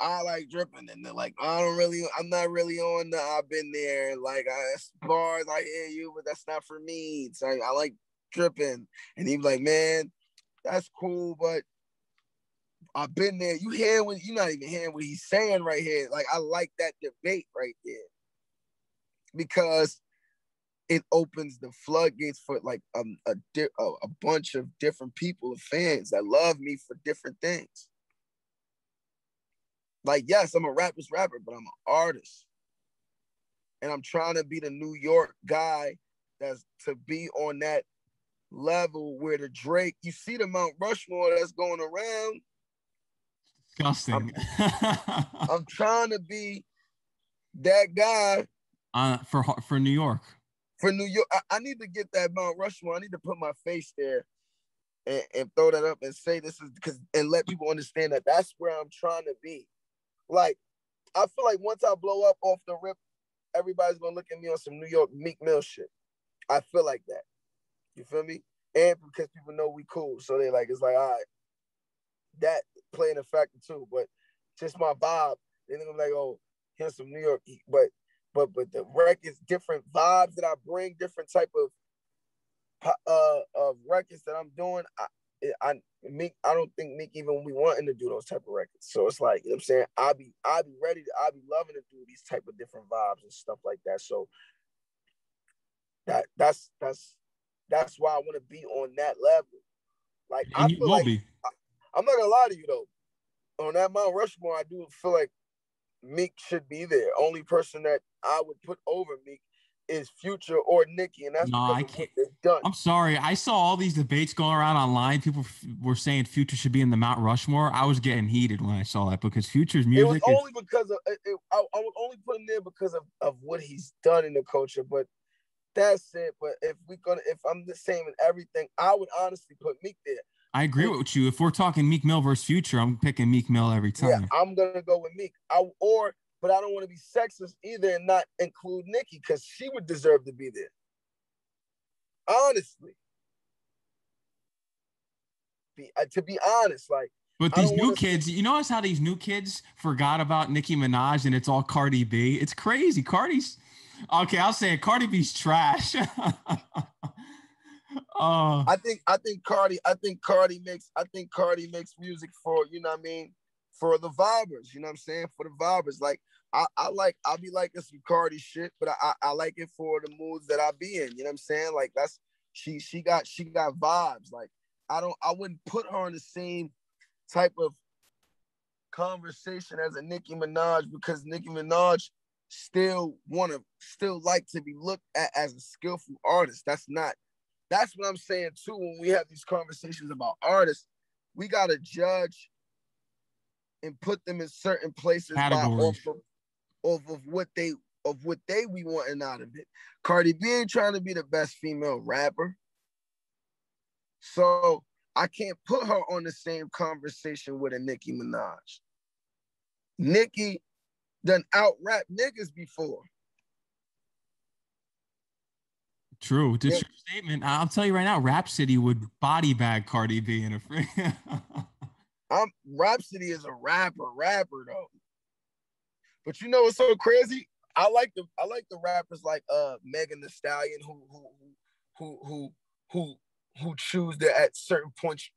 I like dripping, and they're like, I don't really, I'm not really on the. I've been there, like I, as bars, I hear you, but that's not for me. So I, like dripping, and he's like, man, that's cool, but I've been there. You hear what you're not even hearing what he's saying right here. Like I like that debate right there because it opens the floodgates for like um, a, a, a bunch of different people of fans that love me for different things. Like, yes, I'm a rapper's rapper, but I'm an artist. And I'm trying to be the New York guy that's to be on that level where the Drake, you see the Mount Rushmore that's going around. Disgusting. I'm, I'm trying to be that guy. Uh, for for New York for New York, I, I, need to get that Mount Rushmore. I need to put my face there and, and throw that up and say this is because and let people understand that that's where I'm trying to be. Like, I feel like once I blow up off the rip, everybody's gonna look at me on some New York Meek Mill shit. I feel like that. You feel me? And because people know we cool, so they like it's like all right, that playing a factor too. But just my vibe, they're gonna be like, oh, here's some New York, but but but the records, different vibes that I bring, different type of uh of records that I'm doing. I, I Meek, I don't think Meek even we wanting to do those type of records. So it's like, you know what I'm saying? I'll be I'll be ready to I'll be loving to do these type of different vibes and stuff like that. So that that's that's that's why I want to be on that level. Like and I feel like I, I'm not gonna lie to you though. On that Mount Rushmore, I do feel like Meek should be there. Only person that I would put over Meek is Future or Nicki, and that's no, I can't. Done. I'm sorry. I saw all these debates going around online. People f- were saying Future should be in the Mount Rushmore. I was getting heated when I saw that because Future's music. It was only because of it, it, I, I was only putting him there because of, of what he's done in the culture. But that's it. But if we gonna, if I'm the same in everything, I would honestly put Meek there. I agree with you. If we're talking Meek Mill versus Future, I'm picking Meek Mill every time. Yeah, I'm gonna go with Meek. I or but I don't want to be sexist either and not include Nicki because she would deserve to be there. Honestly. Be, uh, to be honest, like but these new kids, you notice how these new kids forgot about Nicki Minaj and it's all Cardi B. It's crazy. Cardi's okay. I'll say it. Cardi B's trash. Uh, I think I think Cardi I think Cardi makes I think Cardi makes music for you know what I mean for the vibers you know what I'm saying for the vibers like I, I like I'll be liking some Cardi shit but I, I like it for the moods that I be in you know what I'm saying like that's she she got she got vibes like I don't I wouldn't put her in the same type of conversation as a Nicki Minaj because Nicki Minaj still want to still like to be looked at as a skillful artist that's not that's what I'm saying too. When we have these conversations about artists, we gotta judge and put them in certain places by off of, off of what they of what they we wanting out of it. Cardi B ain't trying to be the best female rapper. So I can't put her on the same conversation with a Nicki Minaj. Nicki done out rap niggas before. True. It's yeah. statement. I'll tell you right now, Rapsody would body bag Cardi B in a free. I'm Rapsody is a rapper, rapper though. But you know what's so crazy? I like the I like the rappers like uh Megan Thee Stallion who who who who who who choose to at certain points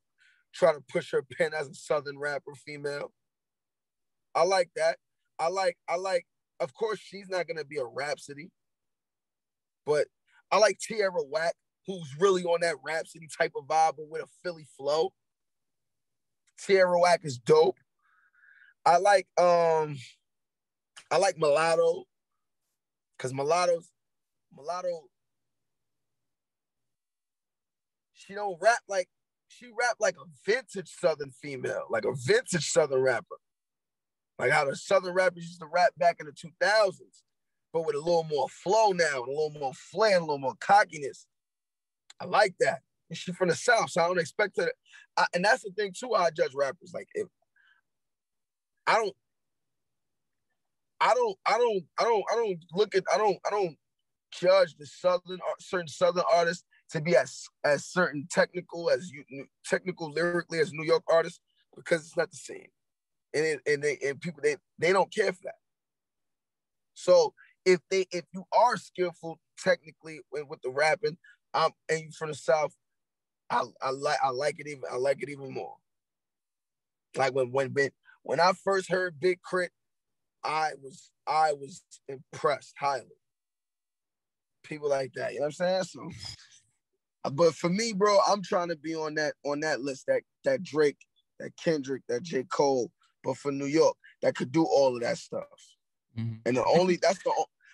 try to push her pen as a southern rapper female. I like that. I like I like of course she's not gonna be a Rapsody, but I like Tierra Whack, who's really on that Rapsody type of vibe, but with a Philly flow. Whack is dope. I like um I like Mulatto because Mulatto's Mulatto she don't rap like she rap like a vintage southern female, like a vintage southern rapper. Like how the southern rappers used to rap back in the 2000s but with a little more flow now, and a little more flair, a little more cockiness. I like that. And she from the South, so I don't expect her. To, and that's the thing too. I judge rappers like if I don't, I don't, I don't, I don't, I don't look at, I don't, I don't judge the southern certain southern artists to be as as certain technical as you technical lyrically as New York artists because it's not the same. and it, and they and people they they don't care for that. So if they if you are skillful technically with, with the rapping, um, and you from the south, I I like I like it even I like it even more. Like when when when when I first heard Big K.R.I.T., I was I was impressed highly. People like that, you know what I'm saying? So, but for me, bro, I'm trying to be on that on that list that that Drake, that Kendrick, that J Cole, but for New York that could do all of that stuff. Mm-hmm. And the only that's the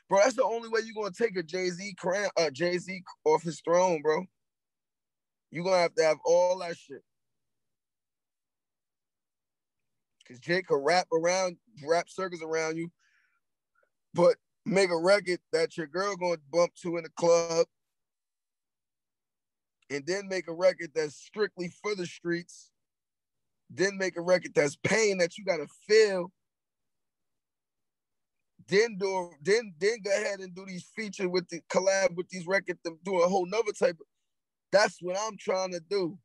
bro, that's the only way you're gonna take a Jay Z crown, uh, Jay Z off his throne, bro. You're gonna have to have all that shit. Cause Jay could wrap around, wrap circles around you, but make a record that your girl gonna bump to in the club, and then make a record that's strictly for the streets, then make a record that's pain that you gotta feel then do then then go ahead and do these feature with the collab with these records do a whole nother type of that's what I'm trying to do.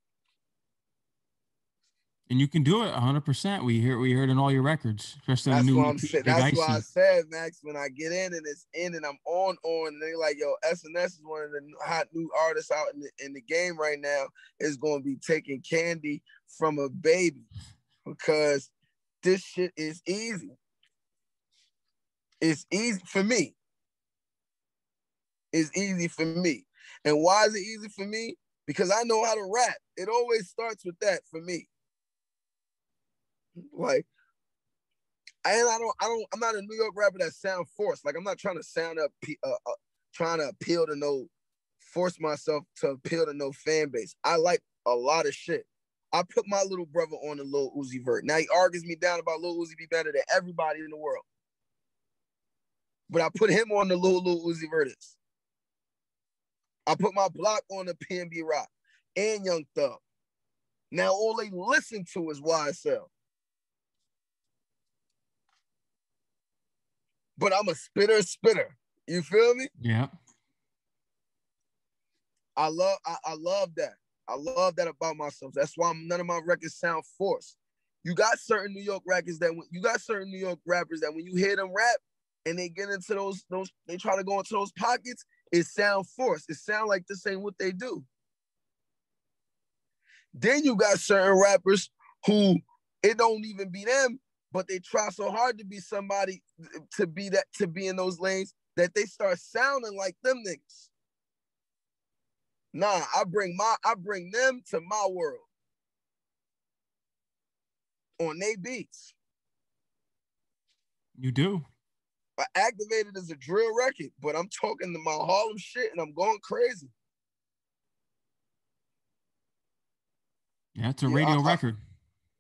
And you can do it 100. percent We hear we heard in all your records, especially that's new. What I'm saying. That's why I said, Max, when I get in and it's in and I'm on on, and they're like, yo, SNS is one of the hot new artists out in the, in the game right now. Is going to be taking candy from a baby because this shit is easy. It's easy for me. It's easy for me. And why is it easy for me? Because I know how to rap. It always starts with that for me. Like, and I don't, I don't, I'm not a New York rapper that sound forced. Like, I'm not trying to sound up, uh, uh, trying to appeal to no, force myself to appeal to no fan base. I like a lot of shit. I put my little brother on the little Uzi Vert. Now he argues me down about little Uzi be better than everybody in the world but I put him on the little little Uzi Vertis. I put my block on the PNB Rock and Young Thug. Now all they listen to is YSL. But I'm a spitter, spitter. You feel me? Yeah. I love, I, I love that. I love that about myself. That's why I'm, none of my records sound forced. You got certain New York records that when, you got certain New York rappers that when you hear them rap, and they get into those those they try to go into those pockets, it sound forced. It sound like this ain't what they do. Then you got certain rappers who it don't even be them, but they try so hard to be somebody to be that to be in those lanes that they start sounding like them niggas. Nah, I bring my I bring them to my world on they beats. You do. I activated as a drill record, but I'm talking to my Harlem shit and I'm going crazy. Yeah, it's a yeah, radio I, record.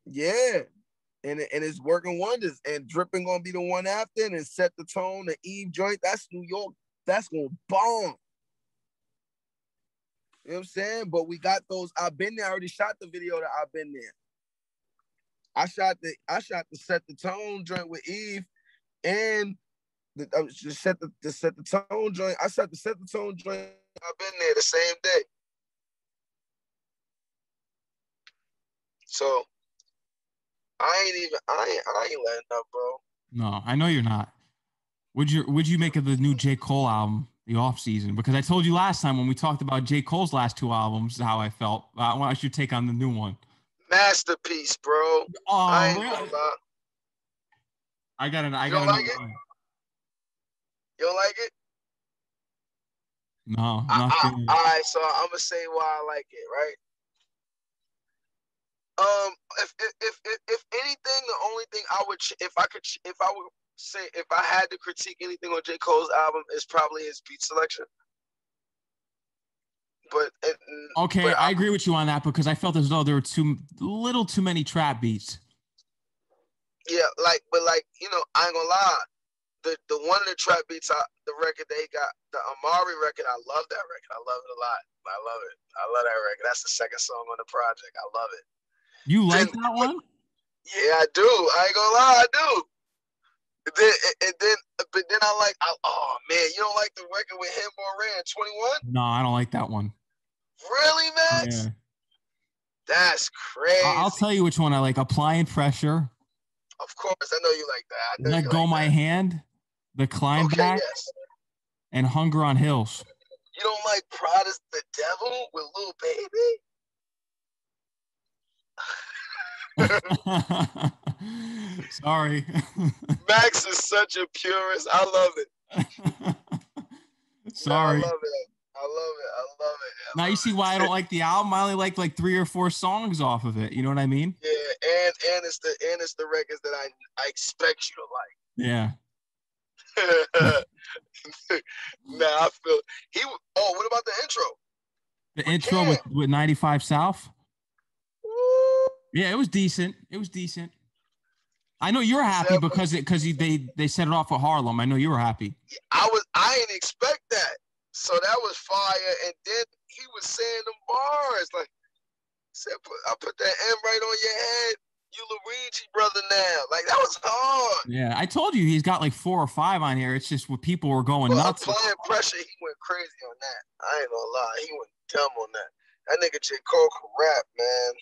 Yeah. And, and it's working wonders. And dripping gonna be the one after and set the tone. The Eve joint, that's New York. That's gonna bomb. You know what I'm saying? But we got those. I've been there. I already shot the video that I've been there. I shot the I shot the set the tone joint with Eve and the, I was just set the, the set the tone joint. I set the set the tone joint. I've been there the same day. So I ain't even I ain't I ain't letting up, bro. No, I know you're not. Would you would you make of the new J. Cole album, the off season? Because I told you last time when we talked about J. Cole's last two albums, how I felt. I want your take on the new one. Masterpiece, bro. Oh, I? I got an I got like it? You don't like it? No, I, I, all right, so I'm gonna say why I like it, right? Um, if if if if anything, the only thing I would if I could if I would say if I had to critique anything on J Cole's album is probably his beat selection. But it, okay, but I, I agree with you on that because I felt as though there were too little too many trap beats. Yeah, like but like you know, I ain't gonna lie the the one of the trap beats, I, the record they got, the Amari record. I love that record. I love it a lot. I love it. I love that record. That's the second song on the project. I love it. You like then, that one? Yeah, I do. I ain't gonna lie, I do. And then, and then, but then I like. I, oh man, you don't like the record with him or Rand Twenty One? No, I don't like that one. Really, Max? Yeah. That's crazy. I'll tell you which one I like. Applying pressure Of course, I know you like that. I Let go like my that. hand, the climb Okay, back, yes. and hunger on hills. You don't like Pride is the Devil with Lil Baby? Sorry. Max is such a purist. I love it. Sorry. No, I love it. I love it. I love it. I Now you see it. why I don't like the album. I only like like three or four songs off of it. You know what I mean? Yeah, and and it's the and it's the records that I I expect you to like. nah, I feel he. Oh, what about the intro? The intro with, with 95 South. Woo. Yeah, it was decent. It was decent. I know you're happy Yeah, because it because they they set it off with Harlem. I know you were happy. I was I didn't expect that. So that was fire. And then he was saying the bars like said I put that M right on your head. You Luigi brother now. Like that was hard. Yeah, I told you he's got like four or five on here. It's just what people were going But nuts. applying pressure, he went crazy on that. I ain't gonna lie, he went dumb on that. That nigga J. Cole can rap, man.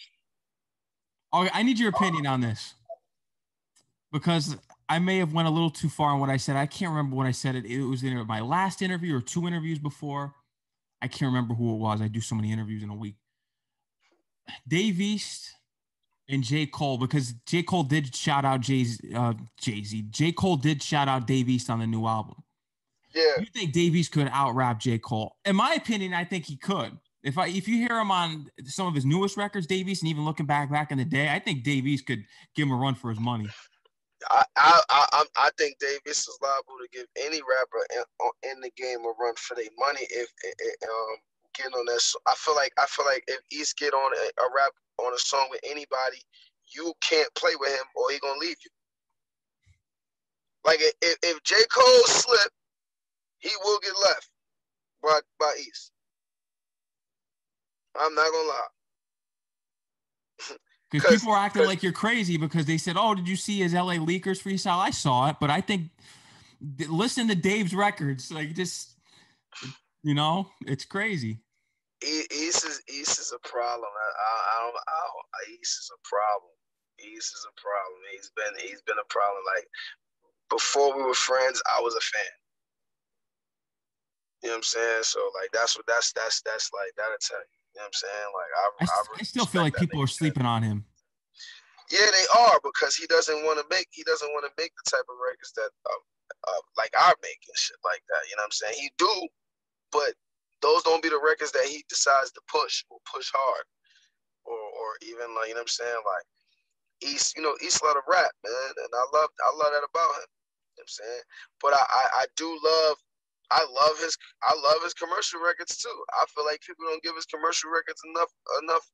Okay, I need your opinion on this because I may have went a little too far on what I said. I can't remember when I said it. It was in my last interview or two interviews before. I can't remember who it was. I do so many interviews in a week. Dave East and J. Cole, because J. Cole did shout out Jay's uh Jay Z. J. Cole did shout out Dave East on the new album. Yeah, You think Dave East could out rap J. Cole? In my opinion, I think he could. If I if you hear him on some of his newest records, Dave East, and even looking back back in the day, I think Dave East could give him a run for his money. I I I, I think Dave East is liable to give any rapper in, in the game a run for their money if it, um getting on that. s- I feel like I feel like if East get on a, a rap on a song with anybody, you can't play with him or he gonna leave you. Like if if J Cole slip, he will get left by by East. I'm not gonna lie. Because 'Cause- people are acting like you're crazy because they said, "Oh, did you see his LA Leakers freestyle?" I saw it, but I think listen to Dave's records, like just you know, it's crazy. East is East is a problem. I, I, I don't, I East is a problem. East is a problem. He's been he's been a problem. Like before we were friends, I was a fan. You know what I'm saying? So like that's what that's that's that's like that'll tell you. You know what I'm saying? Like I, I, I, s- really I still feel like people are sleeping on him. Yeah, they are because he doesn't want to make he doesn't want to make the type of records that um, uh, like I make and shit like that. You know what I'm saying? He do, but those don't be the records that he decides to push or push hard, or or even like you know what I'm saying like East. You know East lot of rap, man, and I love I love that about him. You know what I'm saying, but I, I I do love. I love his I love his commercial records too. I feel like people don't give his commercial records enough enough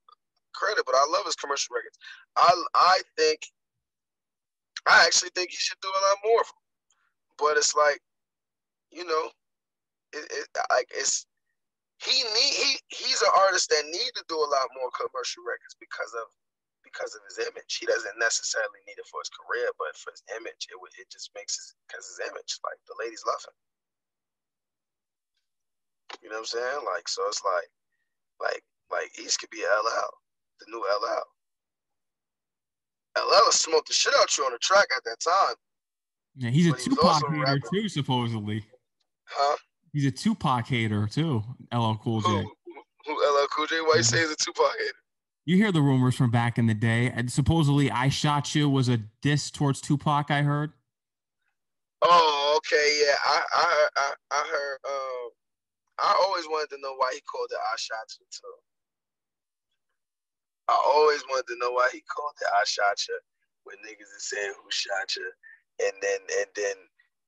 credit, but I love his commercial records. I I think I actually think he should do a lot more. But it's like, you know, it, it like it's he need he he's an artist that need to do a lot more commercial records because of because of his image. He doesn't necessarily need it for his career, but for his image, it would it just makes his because his image. Like the ladies love him. You know what I'm saying? Like so, it's like like like East could be LL, the new LL. LL smoked the shit out you on the track at that time, Yeah, he's a he Tupac rapper. too, supposedly. huh? He's a Tupac hater too. LL Cool J. Who, who LL Cool J? Why you say he's a Tupac hater? You hear the rumors from back in the day, and supposedly "I Shot You" was a diss towards Tupac. I heard. Oh, okay, yeah. I I heard I, I heard um I always wanted to know why he called it I shot you too. I always wanted to know why he called it I shot you when niggas is saying who shot you and then and then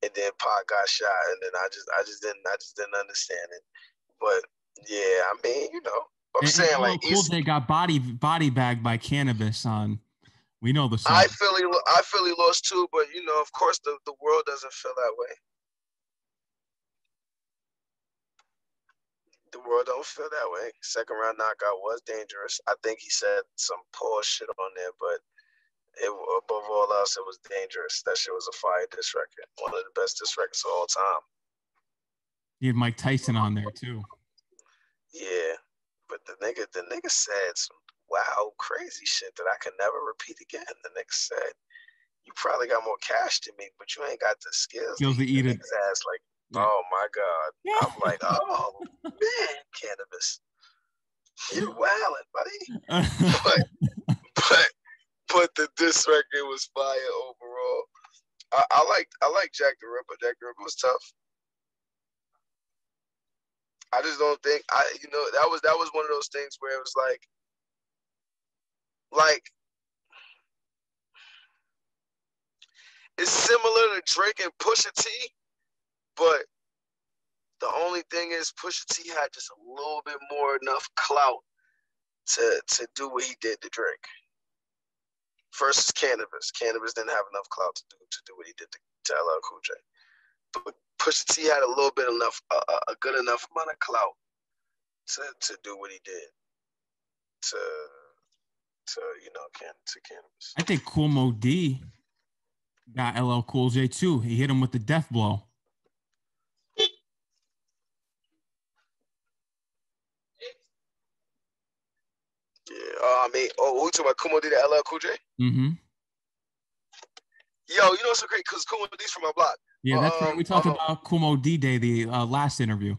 and then Pac got shot and then I just I just didn't I just didn't understand it. But yeah, I mean, you know, I'm And- saying and like Cool J got body body bagged by Canibus on. We know the song. I feel he I feel he lost too, but you know, of course the, the world doesn't feel that way. The world don't feel that way. Second round knockout was dangerous. I think he said some poor shit on there, but it above all else, it was dangerous. That shit was a fire diss record, one of the best diss records of all time. you had Mike Tyson on there too. Yeah, but the nigga, the nigga said some wow crazy shit that I can never repeat again. The nigga said you probably got more cash than me, but you ain't got the skills. Skills to eat it. Ass like, yeah. oh my god. I'm like, oh man, Canibus, you're wilding, buddy. but the disc record was fire overall. I, I like I like Jack the Ripper. Jack the Ripper was tough. I just don't think I you know that was that was one of those things where it was like like it's similar to Drake and Pusha T, but the only thing is Pusha T had just a little bit more enough clout to to do what he did to Drake. Versus Canibus. Canibus didn't have enough clout to do to do what he did to, to LL Cool J. But Pusha T had a little bit enough, uh, a good enough amount of clout to to do what he did to to you know can to Canibus. I think Moe Dee got LL Cool J too. He hit him with the death blow. Yeah, uh, I mean, oh, we talking about Kool did LL Cool J? Mm-hmm. Yo, you know what's so great? Because Moe Dee's from my block. Yeah, that's um, right. We talked um, about Kool Moe Dee Day, the uh, last interview.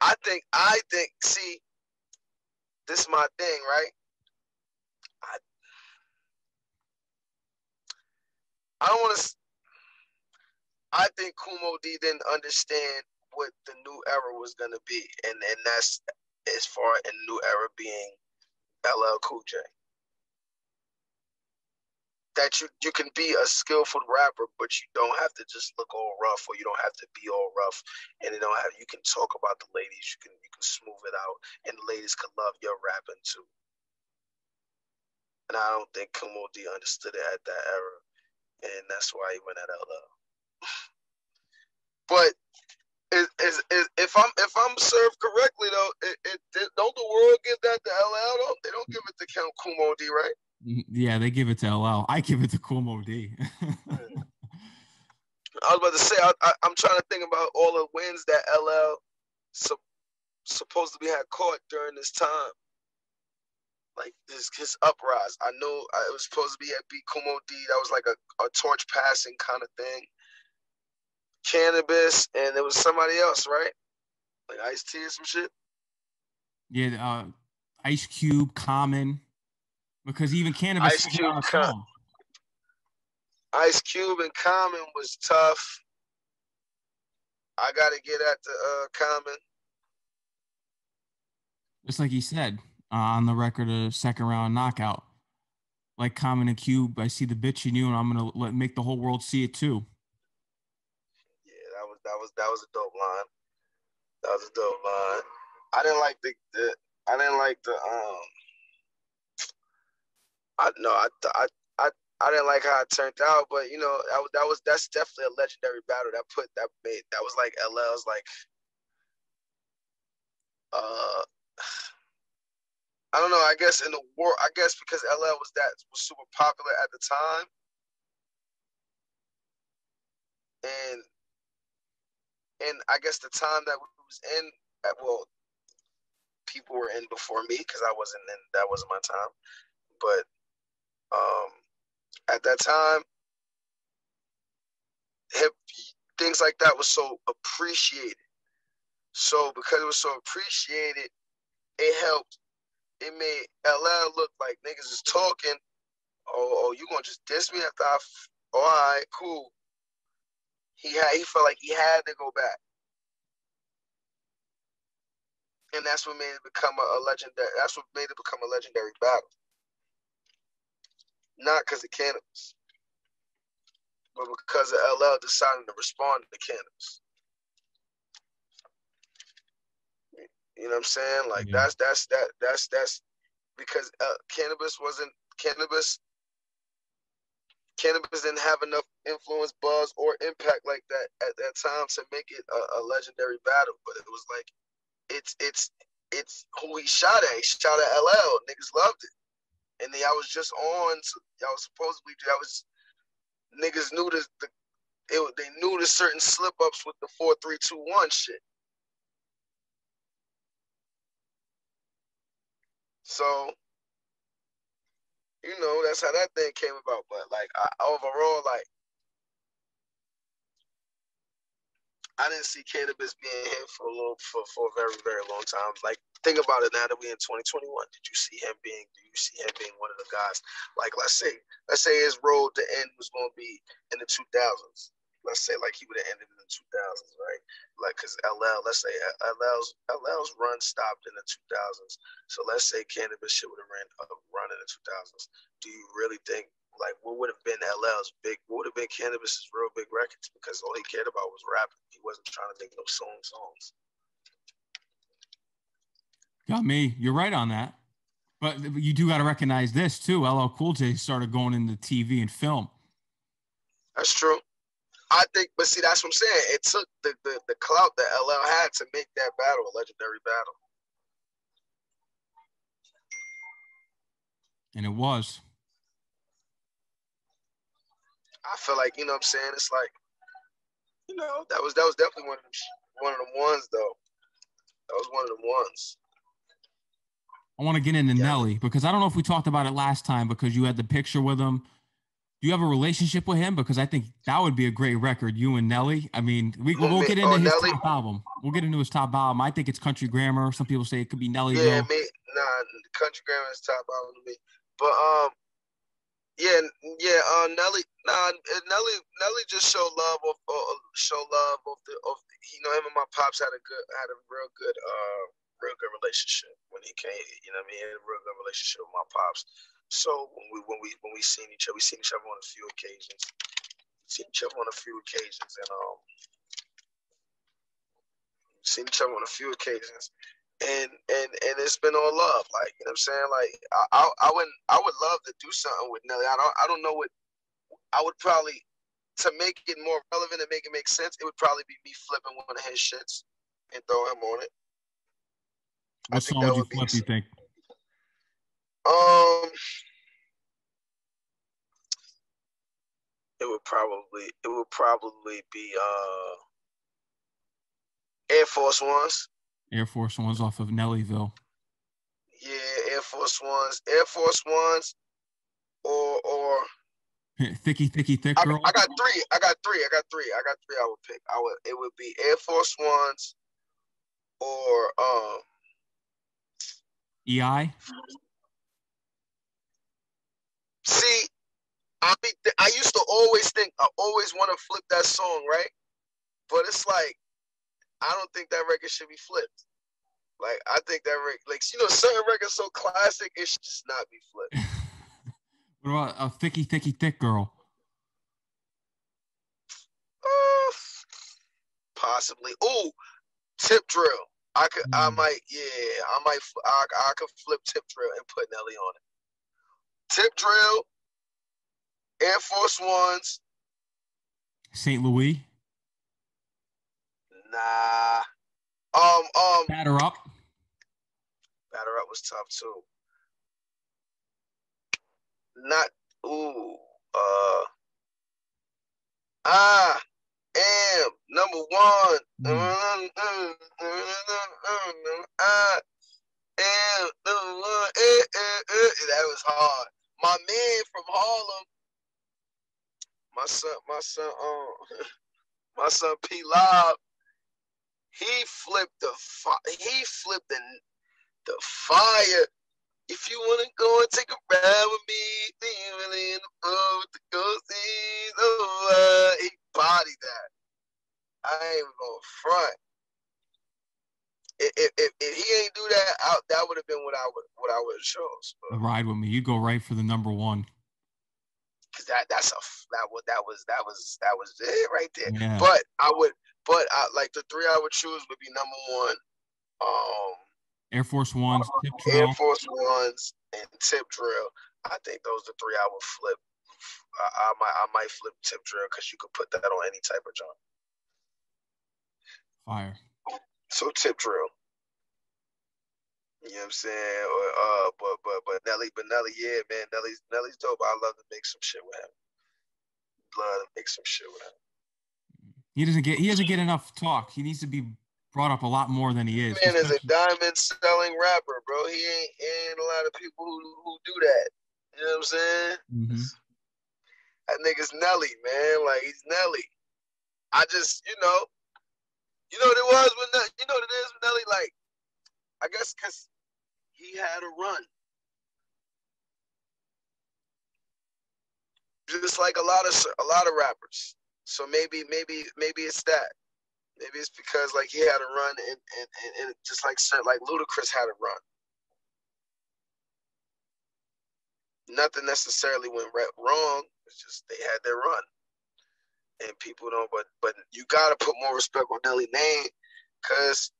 I think, I think, see, this is my thing, right? I, I don't want to. I think Kool Moe Dee didn't understand what the new era was gonna be, and and that's as far in new era being LL Cool J that you you can be a skillful rapper, but you don't have to just look all rough, or you don't have to be all rough, and you don't have. You can talk about the ladies. You can you can smooth it out, and the ladies can love your rapping too. And I don't think Moe Dee understood it at that era, and that's why he went at LL. but is, is, if I'm if I'm served correctly though, it, it, don't the world give that to LL though? They don't give it to Count Moe Dee, right? Yeah, they give it to LL. I give it to Moe Dee. I was about to say, I, am trying to think about all the wins that LL su- supposed to be had caught during this time. Like his his uprise. I know it was supposed to be at Beat Moe Dee. That was like a, a torch passing kind of thing. Canibus, and there was somebody else, right? Like Ice T or some shit. Yeah, uh, Ice Cube, Common because even Canibus. Ice Cube, Com- Ice Cube and Common was tough. I got to get at the uh, Common. Just like he said uh, on the record of second round knockout, like Common and Cube, I see the bitch in you, and I'm gonna let make the whole world see it too. Yeah, that was that was that was a dope line. That was a dope line. I didn't like the, the I didn't like the um I no, I, I, I, I didn't like how it turned out, but you know, that, that was that's definitely a legendary battle. That put that made that was like LL's like, uh, I don't know. I guess in the war, I guess because LL was that was super popular at the time, and and I guess the time that we was in, well, people were in before me because I wasn't in. That wasn't my time, but um, at that time, hip things like that was so appreciated. So because it was so appreciated, it helped. It made LL look like niggas is talking. Oh, oh, you gonna just diss me after I? F- all right, cool. He had. He felt like he had to go back, and that's what made it become a, a legendary. That's what made it become a legendary battle not because of Canibus, but because of LL deciding to respond to Canibus. You know what I'm saying? Like yeah. that's that's that that's that's because uh, Canibus wasn't Canibus. Canibus didn't have enough influence, buzz, or impact like that at that time to make it a, a legendary battle. But it was like, it's it's it's who he shot at. He shot at LL. Niggas loved it and then I was just on. Y'all was supposedly I was niggas knew the, the it, they knew the certain slip ups with the four three two one shit. So you know, that's how that thing came about. But like I, overall, like I didn't see Canibus being here for a little for, for a very, very long time. Like think about it now that we're in 2021. Did you see him being do you see him being one of the guys? Like let's say let's say his road to end was gonna be in the 2000s let's say like he would have ended in the 2000s, right? Like because LL, let's say LL's LL's run stopped in the 2000s. So let's say Canibus shit would have ran uh, run in the 2000s. Do you really think like what would have been LL's big? What would have been Canibus's real big records? Because all he cared about was rapping. He wasn't trying to make no song songs. Got me. You're right on that. But you do got to recognize this too. LL Cool J started going into TV and film. That's true. I think, but see, that's what I'm saying. It took the, the, the clout that LL had to make that battle a legendary battle. And it was. I feel like, you know what I'm saying? It's like, you know, that was that was definitely one of them one of them ones though. That was one of them ones. I want to get into yeah. Nelly because I don't know if we talked about it last time because you had the picture with him do you have a relationship with him? Because I think that would be a great record, you and Nelly. I mean, we, will get into oh, his Nelly? top album. We'll get into his top album. I think it's Country Grammar. Some people say it could be Nelly. Yeah, me, nah, Country Grammar is top album to me. But um, yeah, yeah, uh, Nelly, nah, Nelly, Nelly just showed love of, uh, show love of the, of you know, him and my pops had a good, had a real good, uh, real good relationship when he came. You know, what I mean, a real good relationship with my pops. So when we when we when we seen each other, we seen each other on a few occasions. Seen each other on a few occasions, and um, seen each other on a few occasions, and and and it's been all love. Like you know what I'm saying. Like I I, I would I would love to do something with Nelly. I don't I don't know what I would probably to make it more relevant and make it make sense. It would probably be me flipping one of his shits and throw him on it. What song would you flip? You think? Um, it would probably it would probably be uh Air Force Ones. Air Force Ones off of Nellyville. Yeah, Air Force Ones, Air Force Ones, or or thicky thicky thick girl. I, I got three. I got three. I got three. I got three. I would pick. I would. It would be Air Force Ones, or um. EI. See, I be th- I used to always think I always want to flip that song, right? But it's like I don't think that record should be flipped. Like I think that record, like you know, certain records so classic, it should just not be flipped. what about a thicky, thicky, thick girl? Uh, possibly. Oh, tip drill. I could. Mm. I might. Yeah, I might. I, I could flip tip drill and put Nelly on it. Tip drill, Air Force Ones. St. Louis. Nah. Um, um Batter up. Batter up was tough too. Not ooh, uh I am number one. Mm. I am number one. Eh, eh, eh. That was hard my man from Harlem, my son, my son, um, my son P Lob, he flipped the fi- he flipped the the fire. If you wanna go and take a ride with me, then in the road with the ghosties, oh, uh, he bodied that. I ain't even going front if, if, if he ain't do that, I, that would have been what I would what I would have chose. Ride with me. You go right for the number one. Cause that that's a that was that was that was that was it right there. Yeah. But I would, but I like the three I would choose would be number one, um, Air Force Ones, uh, Air Force Ones, and Tip Drill. I think those are the three I would flip. I, I might I might flip Tip Drill because you could put that on any type of joint. Fire. So tip drill. You know what I'm saying? Or uh but but but Nelly but Nelly, yeah, man, Nelly's Nelly's dope. I love to make some shit with him. Love to make some shit with him. He doesn't get he doesn't get enough talk. He needs to be brought up a lot more than he is. Man is a diamond selling rapper, bro. He ain't, ain't a lot of people who, who do that. You know what I'm saying? Mm-hmm. That nigga's Nelly, man. Like he's Nelly. I just, you know, you know what it was with Nelly, you know what it is with Nelly? Like, I guess because he had a run. Just like a lot of a lot of rappers. So maybe maybe maybe it's that. Maybe it's because like he had a run and and, and, and just like like Ludacris had a run. Nothing necessarily went wrong. It's just they had their run, and people don't. But but you gotta put more respect on Nelly name, cause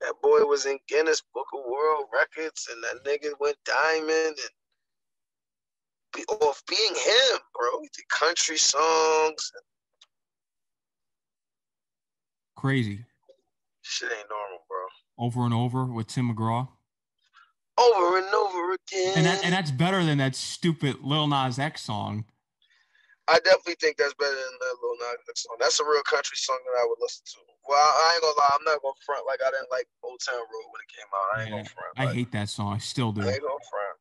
that boy was in Guinness Book of World Records, and that nigga went diamond, and off being him, bro. He did country songs. Crazy. Shit ain't normal, bro. Over and over with Tim McGraw. Over and over again. And that and that's better than that stupid Lil Nas X song. I definitely think that's better than that Lil Nas X song. That's a real country song that I would listen to. Well, I, ain't gonna lie, I'm not gonna front like I didn't like Old Town Road when it came out. I ain't yeah, gonna front. I hate that song. I still do. I ain't gonna front.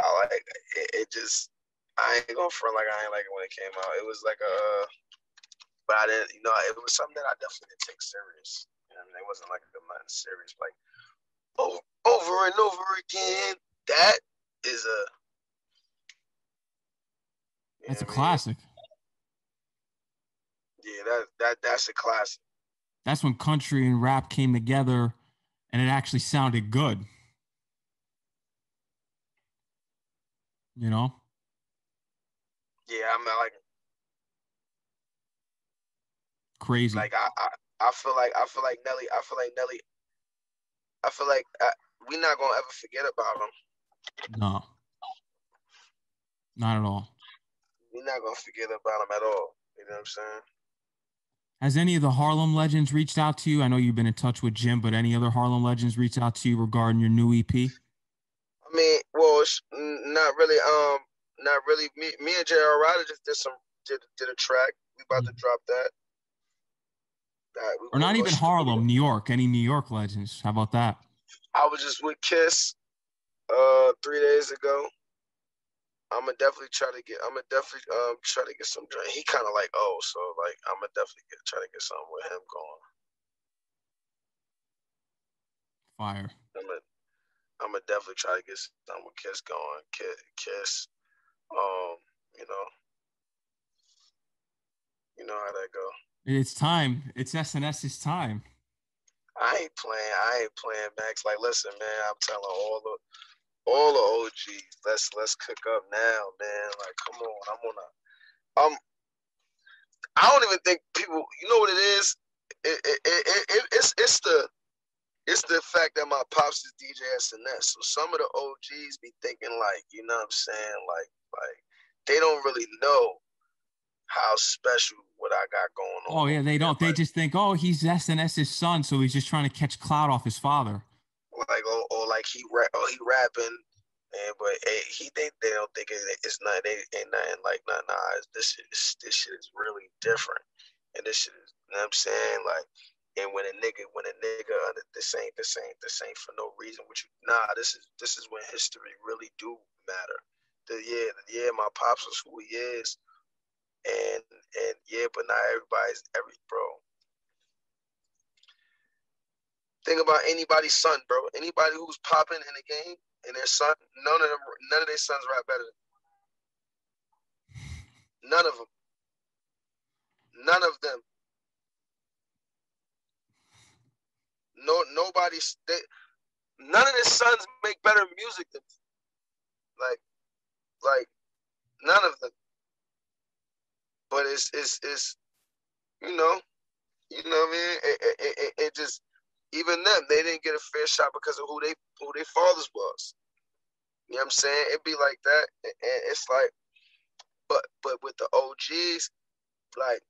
I like it, it just I ain't gonna front like I ain't like it when it came out. It was like a but I didn't you know, it was something that I definitely didn't take serious. You know I mean? It wasn't like a nothing serious, like over, over and over again. That is a That's a classic. Yeah, that that that's a classic. That's when country and rap came together and it actually sounded good. You know? Yeah, I'm like crazy. Like I, I, I feel like I feel like Nelly. I feel like Nelly. I feel like I, uh, we not gonna ever forget about him. No, not at all. We're not gonna forget about him at all. You know what I'm saying? Has any of the Harlem legends reached out to you? I know you've been in touch with Jim, but any other Harlem legends reached out to you regarding your new EP? I mean, well, not really. Um, not really. Me, me and J.R. Writer just did some did did a track. We about mm-hmm. to drop that. that or not even Harlem, New York. Any New York legends? How about that? I was just with Kiss, uh, three days ago. I'm gonna definitely try to get. I'm gonna definitely um try to get some drink. He kind of like oh, so like I'm gonna definitely get try to get something with him going. Fire. I'm gonna I'm gonna definitely try to get some with Kiss going. Kiss, um, you know, you know how that go. It's time. It's SNS's time. I ain't playing. I ain't playing Max. Like, listen, man. I'm telling all the all the OGs. Let's let's cook up now, man. Like, come on. I'm on a. Um, I don't even think people. You know what it is? It, it, it, it, it's it's the it's the fact that my pops is DJ SNS. So some of the OGs be thinking like, you know what I'm saying? Like, like they don't really know how special what I got going oh, on. Oh yeah, they don't. Like, they just think, oh, he's SNS's son, so he's just trying to catch clout off his father. Like, oh, or like he rap, or he rapping, and but hey, he think they don't think it, it's not. They ain't nothing like nah, nah. This shit, is, this shit is really different, and this shit is. You know what I'm saying? Like, and when a nigga, when a nigga, this ain't, this ain't, this ain't for no reason. Which you, nah, this is, this is when history really do matter. The yeah, the, yeah, my pops was who he is, and and yeah, but not everybody's every bro. Think about anybody's son, bro. Anybody who's popping in the game and their son, none of them, none of their sons rap better. None of them. None of them. No, nobody's. They, none of his sons make better music than like, like none of them. But it's it's it's you know, you know what I mean. It, it, it, it just even them they didn't get a fair shot because of who they who their fathers was. You know what I'm saying? It'd be like that, and it's like, but but with the OGs, like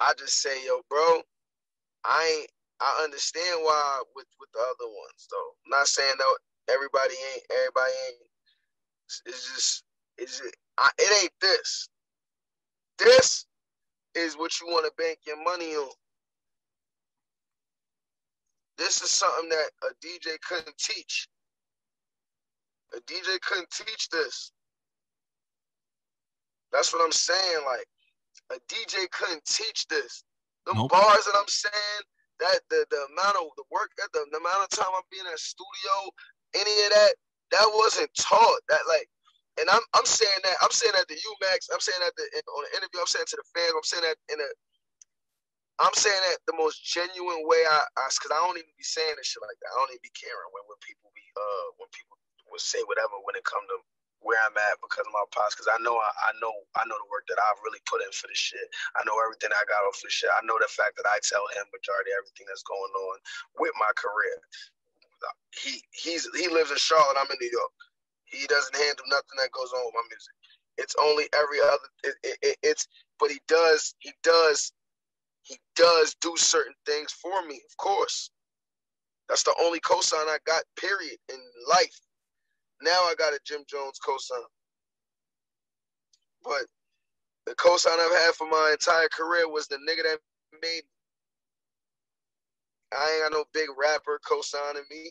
I just say, yo, bro, I ain't I understand why with with the other ones though. I'm not saying that everybody ain't everybody ain't. It's just it's just, I, it ain't this. This is what you want to bank your money on. This is something that a DJ couldn't teach. A DJ couldn't teach this. That's what I'm saying. Like a DJ couldn't teach this. The nope. bars that I'm saying, that the, the amount of the work the, the amount of time I'm being in a studio, any of that, that wasn't taught. That like and I'm I'm saying that I'm saying that the Max. I'm saying that the, in, on the interview, I'm saying to the fans, I'm saying that in a I'm saying that the most genuine way I, I cause I don't even be saying this shit like that. I don't even be caring when, when people be uh when people will say whatever when it come to where I'm at because of my pops. Because I know I, I know I know the work that I've really put in for this shit. I know everything I got off this shit. I know the fact that I tell him majority of everything that's going on with my career. He he's he lives in Charlotte. I'm in New York. He doesn't handle nothing that goes on with my music. It's only every other. It, it, it, it's but he does he does he does do certain things for me. Of course, that's the only cosign I got. Period in life. Now I got a Jim Jones cosign. But the cosign I've had for my entire career was the nigga that made me. I ain't got no big rapper co-signing me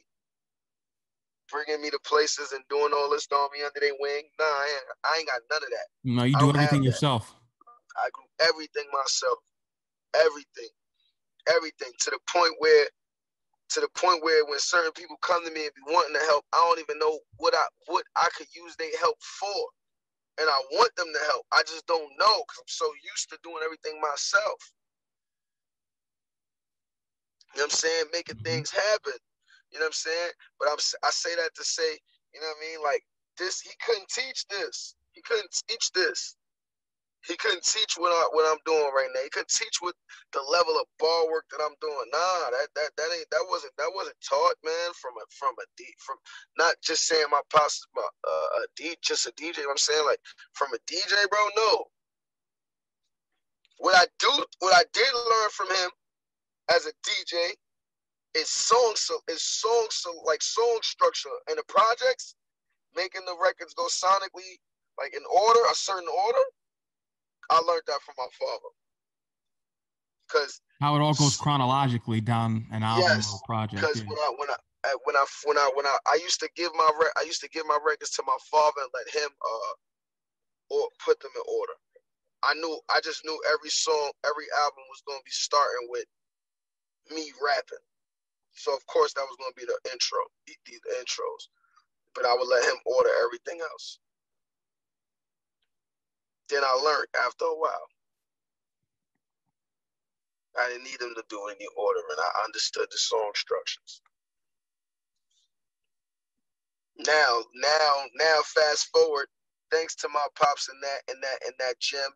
bringing me to places and doing all this, throwing me under their wing. Nah, I ain't, I ain't got none of that. No, you do everything yourself. I do everything myself. Everything. Everything. To the point where to the point where when certain people come to me and be wanting to help, I don't even know what I what I could use their help for. And I want them to help. I just don't know because I'm so used to doing everything myself. You know what I'm saying? Making mm-hmm. things happen. You know what I'm saying? But I'm I say that to say, you know what I mean? Like this, he couldn't teach this. He couldn't teach this. He couldn't teach what I what I'm doing right now. He couldn't teach what the level of ball work that I'm doing. Nah, that that that ain't that wasn't that wasn't taught, man. From a from a D from not just saying my pops my uh, a D just a DJ. I'm saying like from a DJ, bro. No. What I do, what I did learn from him as a DJ is song so is song so like song structure and the projects making the records go sonically like in order a certain order i learned that from my father because how it all goes chronologically down an album yes, project because yeah. when i when i when I when I when I I used to give my re- I used to give my records to my father and let him uh or put them in order. I knew I just knew every song, every album was gonna be starting with me rapping. So of course that was going to be the intro, the, the intros. But I would let him order everything else. Then I learned after a while. I didn't need them to do any ordering. I understood the song structures. Now, now, now, fast forward, thanks to my pops and that and that and that gym,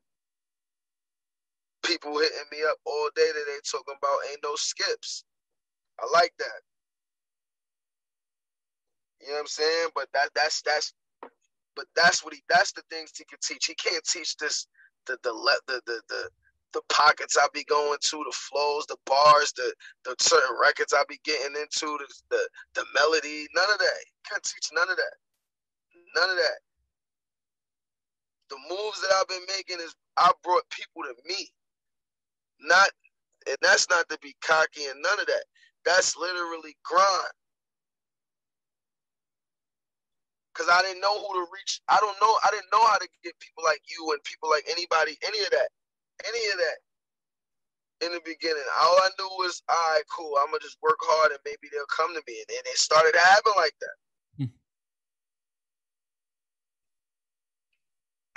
people hitting me up all day today talking about ain't no skips. I like that. You know what I'm saying? But that that's that's but that's what he that's the things he can teach. He can't teach this the the the the the, the pockets I be going to, the flows, the bars, the the certain records I be getting into, the the, the melody, none of that. Can't teach none of that. None of that. The moves that I've been making is I brought people to me. Not and that's not to be cocky and none of that. That's literally grind. Cause I didn't know who to reach. I don't know. I didn't know how to get people like you and people like anybody, any of that, any of that. In the beginning, all I knew was, all right, cool. I'm gonna just work hard and maybe they'll come to me. And then it started to happen like that. Hmm.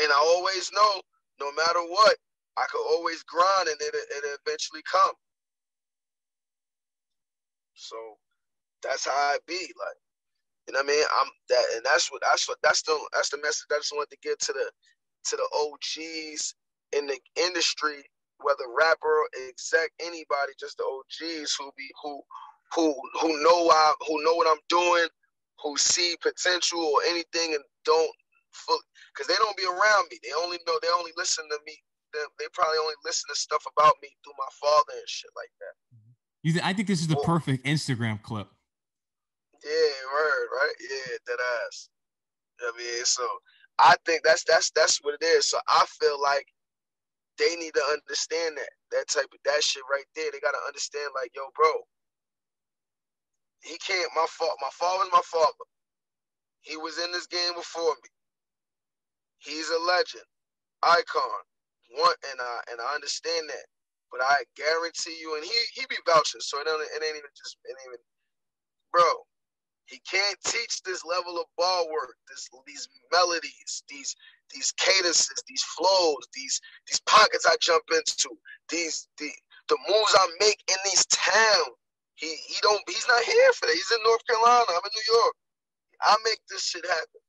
And I always know, no matter what, I could always grind and it it eventually come. So that's how I be. Like, you know what I mean? I'm that and that's what that's what that's the that's the message I just wanted to get to the to the OGs in the industry, whether rapper, exec, anybody, just the OGs who be who who who know I who know what I'm doing, who see potential or anything and don't fully because they don't be around me. They only know they only listen to me. They, they probably only listen to stuff about me through my father and shit like that. You th- I think this is the well, perfect Instagram clip. Yeah, word, right? Yeah, that ass. I mean, so I think that's that's that's what it is. So I feel like they need to understand that that type of that shit right there. They gotta understand, like, yo, bro, he can't. My fault. My father's my father. He was in this game before me. He's a legend, icon. One and I and I understand that. But I guarantee you, and he he be vouching, so it, it ain't even just it ain't even bro. He can't teach this level of ball work, this these melodies, these these cadences, these flows, these these pockets I jump into, these the the moves I make in these towns. He he don't he's not here for that. He's in North Carolina. I'm in New York. I make this shit happen.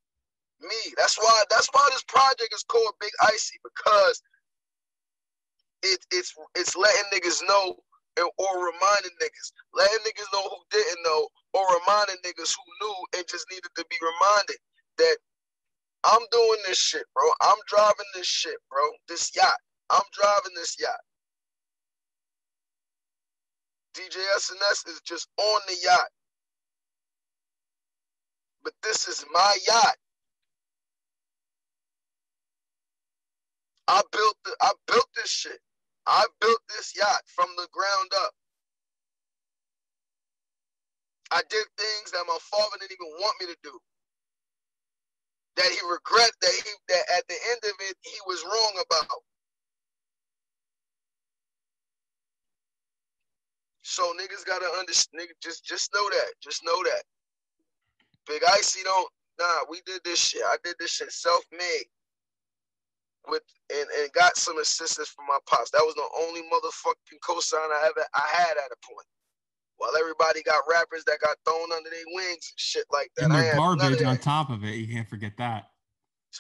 Me. That's why that's why this project is called Big Icy because it, it's it's letting niggas know or reminding niggas, letting niggas know who didn't know, or reminding niggas who knew and just needed to be reminded that I'm doing this shit, bro. I'm driving this shit, bro. This yacht. I'm driving this yacht. DJ SNS is just on the yacht. But this is my yacht. I built the, I built this shit. I built this yacht from the ground up. I did things that my father didn't even want me to do. That he regret that he that at the end of it he was wrong about. So niggas gotta understand. Nigga, just just know that. Just know that. Big Icy don't. Nah, we did this shit. I did this shit self-made with and, and got some assistance from my pops. That was the only motherfucking cosign I ever I had at a point. While everybody got rappers that got thrown under their wings and shit like that. And they're garbage on top of it. You can't forget that.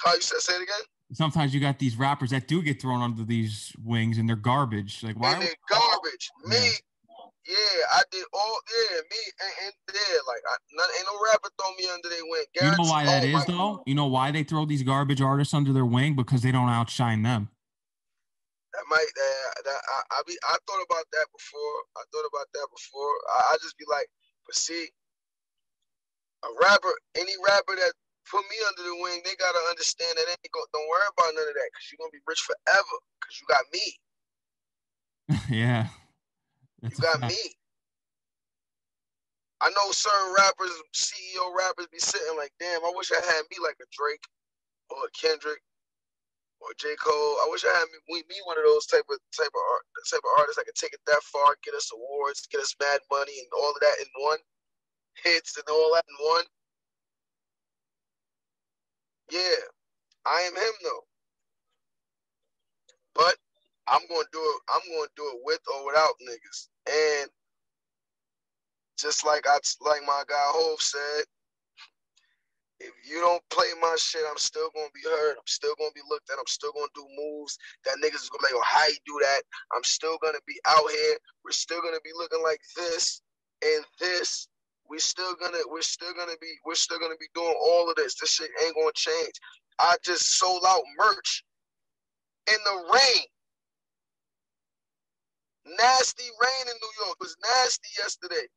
How you said say it again? Sometimes you got these rappers that do get thrown under these wings and they're garbage. Like why? And they're garbage. Me, yeah. I did all. Yeah, me and, and yeah, like I, none, ain't no rapper throw me under their wing. Guaranteed, you know why that is though. You know why they throw these garbage artists under their wing because they don't outshine them. That might. Uh, that I, I be. I thought about that before. I thought about that before. I, I just be like, but see, a rapper, any rapper that put me under the wing, they gotta understand that they ain't go, don't worry about none of that because you're gonna be rich forever because you got me. yeah. That's you got me. I know certain rappers, CEO rappers, be sitting like, damn, I wish I had me like a Drake or a Kendrick or J. Cole. I wish I had me, me one of those type of type of art, type of artists that could take it that far, get us awards, get us mad money, and all of that in one hits and all that in one. Yeah, I am him though. But I'm gonna do it. I'm gonna do it with or without niggas. And just like I like my guy Hove said, if you don't play my shit, I'm still gonna be heard. I'm still gonna be looked at. I'm still gonna do moves that niggas is gonna be like, oh, how you do that? I'm still gonna be out here. We're still gonna be looking like this and this. We're still gonna, we're still gonna be, we're still gonna be doing all of this. This shit ain't gonna change. I just sold out merch in the rain. Nasty rain in New York. It was nasty yesterday.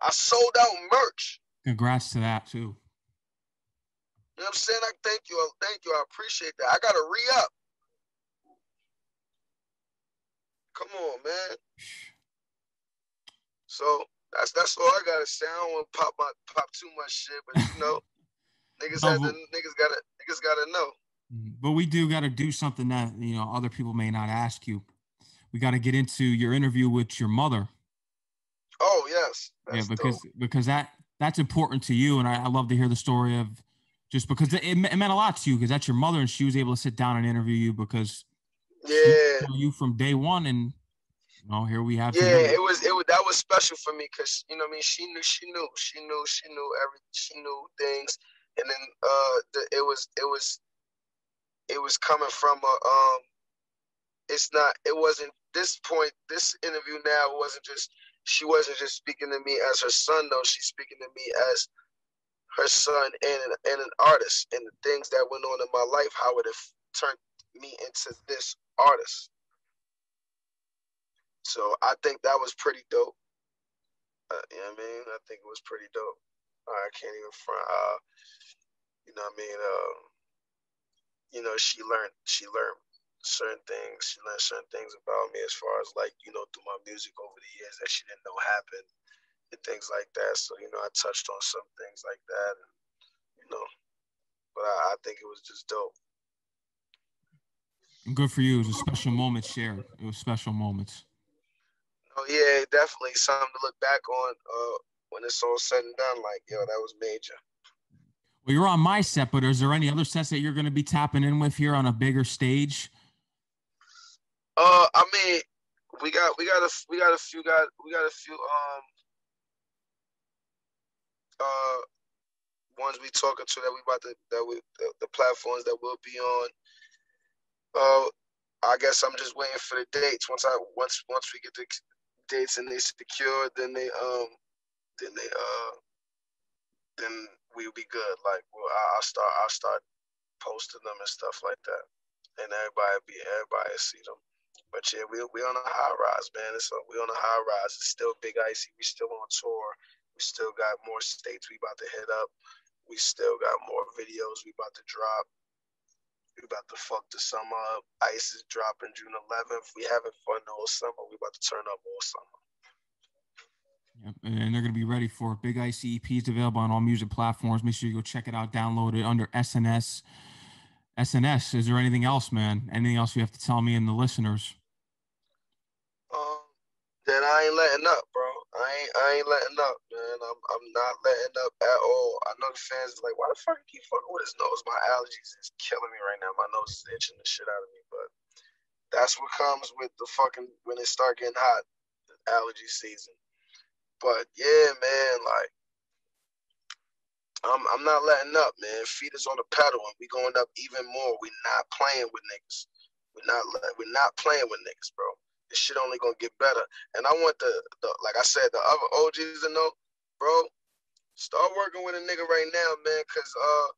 I sold out merch. Congrats to that too. You know what I'm saying? I thank you. Thank you. I appreciate that. I gotta re-up. Come on, man. So that's that's all I gotta say. I don't want to pop my pop too much shit, but you know, niggas have to, niggas gotta niggas gotta know. But we do gotta do something that you know other people may not ask you we got to get into your interview with your mother. Oh yes, yeah, because dope. because that that's important to you, and I, I, love to hear the story of just because it, it meant a lot to you because that's your mother, and she was able to sit down and interview you because yeah, you from day one, and you know here we have. Yeah, today. it was it was that was special for me because you know I mean she knew she knew she knew she knew every she knew things, and then uh the, it was it was it was coming from a um it's not it wasn't this point this interview now wasn't just she wasn't just speaking to me as her son though. She's speaking to me as her son and an, and an artist and the things that went on in my life how it turned me into this artist. So i think that was pretty dope. Uh, you know what i mean? I think it was pretty dope. I can't even front uh, you know what i mean? Uh, you know she learned she learned certain things. She learned certain things about me as far as like, you know, through my music over the years that she didn't know happened and things like that. So, you know, I touched on some things like that. And, know. But I, I think it was just dope. Good for you. It was a special moment shared. It was special moments. Oh yeah, definitely something to look back on uh, when it's all said and done. Like, yo, that was major. Well, you're on my set, but is there any other sets that you're going to be tapping in with here on a bigger stage? Uh, I mean, we got we got a we got a few got we got a few um uh ones we talking to that we about to that we the, the platforms that we'll be on. Uh, I guess I'm just waiting for the dates. Once I once once we get the dates and they secured, then they um then they uh then we'll be good. Like well, I'll start I'll start posting them and stuff like that, and everybody be everybody see them. But yeah, we we on a high rise, man. It's a, we on a high rise. It's still big icy. We still on tour. We still got more states we about to hit up. We still got more videos we about to drop. We about to fuck the summer up. Ice is dropping June 11th. We having fun all summer. We about to turn up all summer. Yep. And they're going to be ready for Big Icy EPs available on all music platforms. Make sure you go check it out, download it under SNS. SNS. Is there anything else, man? Anything else you have to tell me and the listeners? Um, that I ain't letting up, bro. I ain't I ain't letting up, man. I'm I'm not letting up at all. I know the fans is like, why the fuck you keep fucking with his nose? My allergies is killing me right now. My nose is itching the shit out of me. But that's what comes with the fucking when it start getting hot, allergy season. But yeah, man, like I'm I'm not letting up, man. Feet is on the pedal, and we going up even more. We not playing with niggas. We're not we're not playing with niggas, bro. This shit only gonna get better. And I want the, the like I said, the other OGs to know, bro. Start working with a nigga right now, man, cause uh,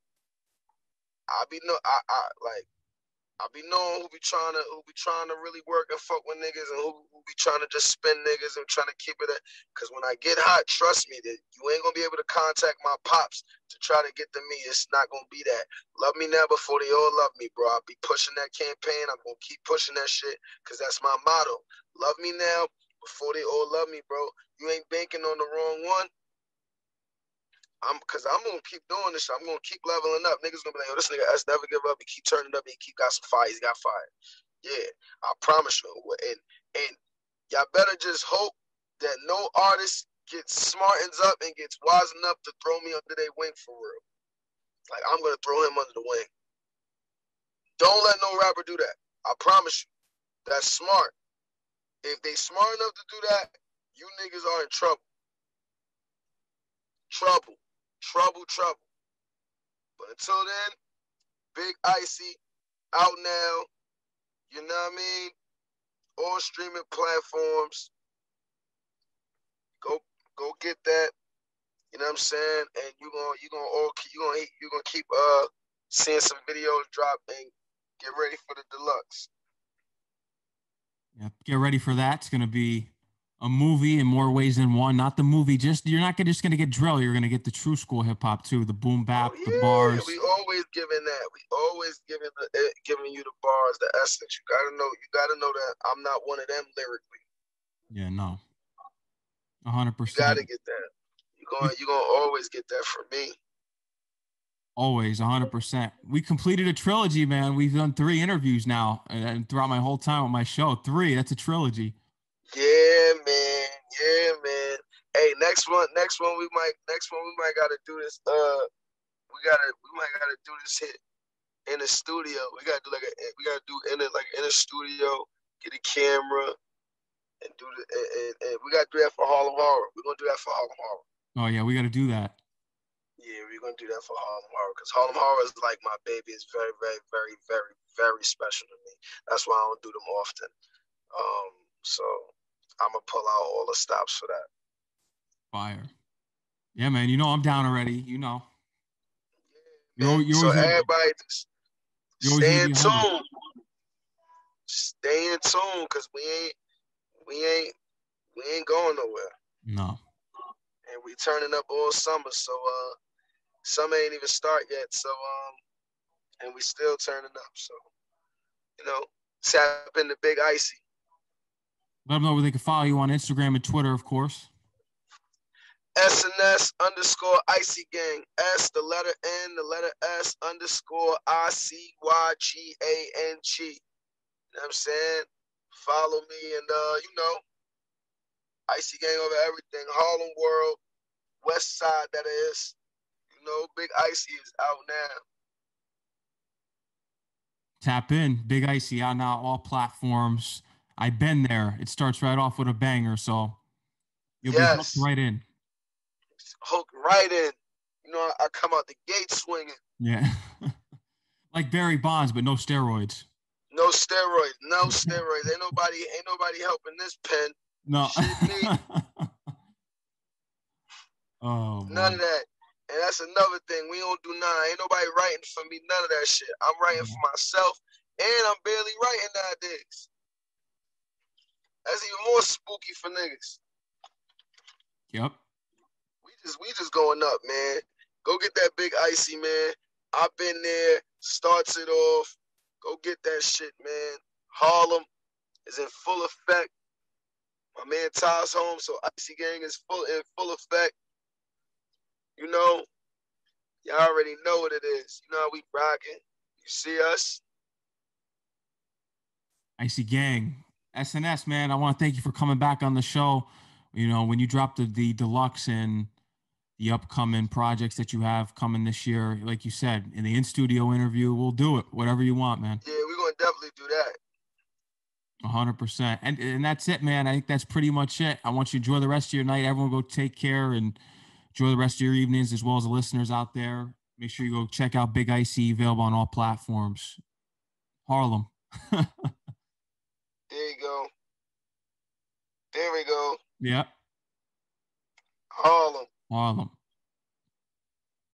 I be no, I I like I be knowing who be trying to who be trying to really work and fuck with niggas and who, who be trying to just spin niggas and trying to keep it at cause when I get hot, trust me that you ain't gonna be able to contact my pops to try to get to me. It's not gonna be that. Love me now before they all love me, bro. I'll be pushing that campaign. I'm gonna keep pushing that shit cause that's my motto. Love me now before they all love me, bro. You ain't banking on the wrong one. I'm because I'm gonna keep doing this. Shit. I'm gonna keep leveling up. Niggas gonna be like, yo, this nigga S never give up. He keep turning up. He keep got some fire. He got fire. Yeah, I promise you. And and y'all better just hope that no artist gets smartens up and gets wise enough to throw me under their wing for real. Like I'm gonna throw him under the wing. Don't let no rapper do that. I promise you. That's smart. If they smart enough to do that, you niggas are in trouble. Trouble trouble, trouble. But until then, Big Icy out now. You know what I mean? All streaming platforms. Go go get that. You know what I'm saying? And you're gonna you gonna all keep, you gonna you gonna keep uh seeing some videos drop and get ready for the deluxe. Yeah, get ready for that. It's gonna be a movie in more ways than one. Not the movie. Just you're not just gonna get drill. You're gonna get the true school hip hop too. The boom bap, oh, yeah. the bars. We always giving that. We always giving the eh, giving you the bars, the essence. You gotta know. You gotta know that I'm not one of them lyrically. Yeah, no. hundred percent. You gotta get that. You going you gonna always get that from me. Always, hundred percent. We completed a trilogy, man. We've done three interviews now, and throughout my whole time on my show, three. That's a trilogy. Yeah, man. Yeah, man. Hey, next one, next one we might next one we might gotta do this. Uh we gotta we might gotta do this hit in the studio. We gotta do like a we gotta do in it like in a studio, get a camera and do the and, and, and we gotta do that for Harlem Horror. We're gonna do that for Harlem Horror. Oh yeah, we gotta do that. Yeah, we're gonna do that for Harlem Horror because Harlem Horror is like my baby. It's very, very, very, very, very special to me. That's why I don't do them often. Um, so I'm gonna pull out all the stops for that. Fire. Yeah, man. You know I'm down already. You know. You're, you're so everybody just stay in tune. Stay in tune, cause we ain't, we ain't, we ain't going nowhere. No. And we turning up all summer, so uh, summer ain't even start yet. So um, and we still turning up. So, you know, tap in the big icy. Let them know where they can follow you on Instagram and Twitter, of course. SNS underscore Icy Gang. S, the letter N, the letter S underscore I C Y G A N G. You know what I'm saying? Follow me and, uh, you know, Icy Gang over everything. Harlem World, West Side, that is. You know, Big Icy is out now. Tap in. Big Icy out now, all platforms. I've been there. It starts right off with a banger, so you'll Yes. be hooked right in. Hook right in. You know, I, come out the gate swinging. Yeah. like Barry Bonds, but no steroids. No steroids. No steroids. Ain't nobody. Ain't nobody helping this pen. No. Oh, None boy. of that. And that's another thing. We don't do none. Ain't nobody writing for me. None of that shit. I'm writing for myself, and I'm barely writing nowadays. That's even more spooky for niggas. Yep. We just we just going up, man. Go get that big icy, man. I've been there. Starts it off. Go get that shit, man. Harlem is in full effect. My man Ty's home, so Icy Gang is full in full effect. You know, y'all already know what it is. You know how we rocking. You see us. Icy Gang. SNS, man, I want to thank you for coming back on the show. You know, when you dropped the, the deluxe and the upcoming projects that you have coming this year, like you said, in the in studio interview, we'll do it. Whatever you want, man. Yeah, we're gonna definitely do that. hundred percent. And and that's it, man. I think that's pretty much it. I want you to enjoy the rest of your night. Everyone go take care and enjoy the rest of your evenings as well as the listeners out there. Make sure you go check out Big Icy available on all platforms. Harlem. There you go. There we go. Yep. Harlem. Harlem.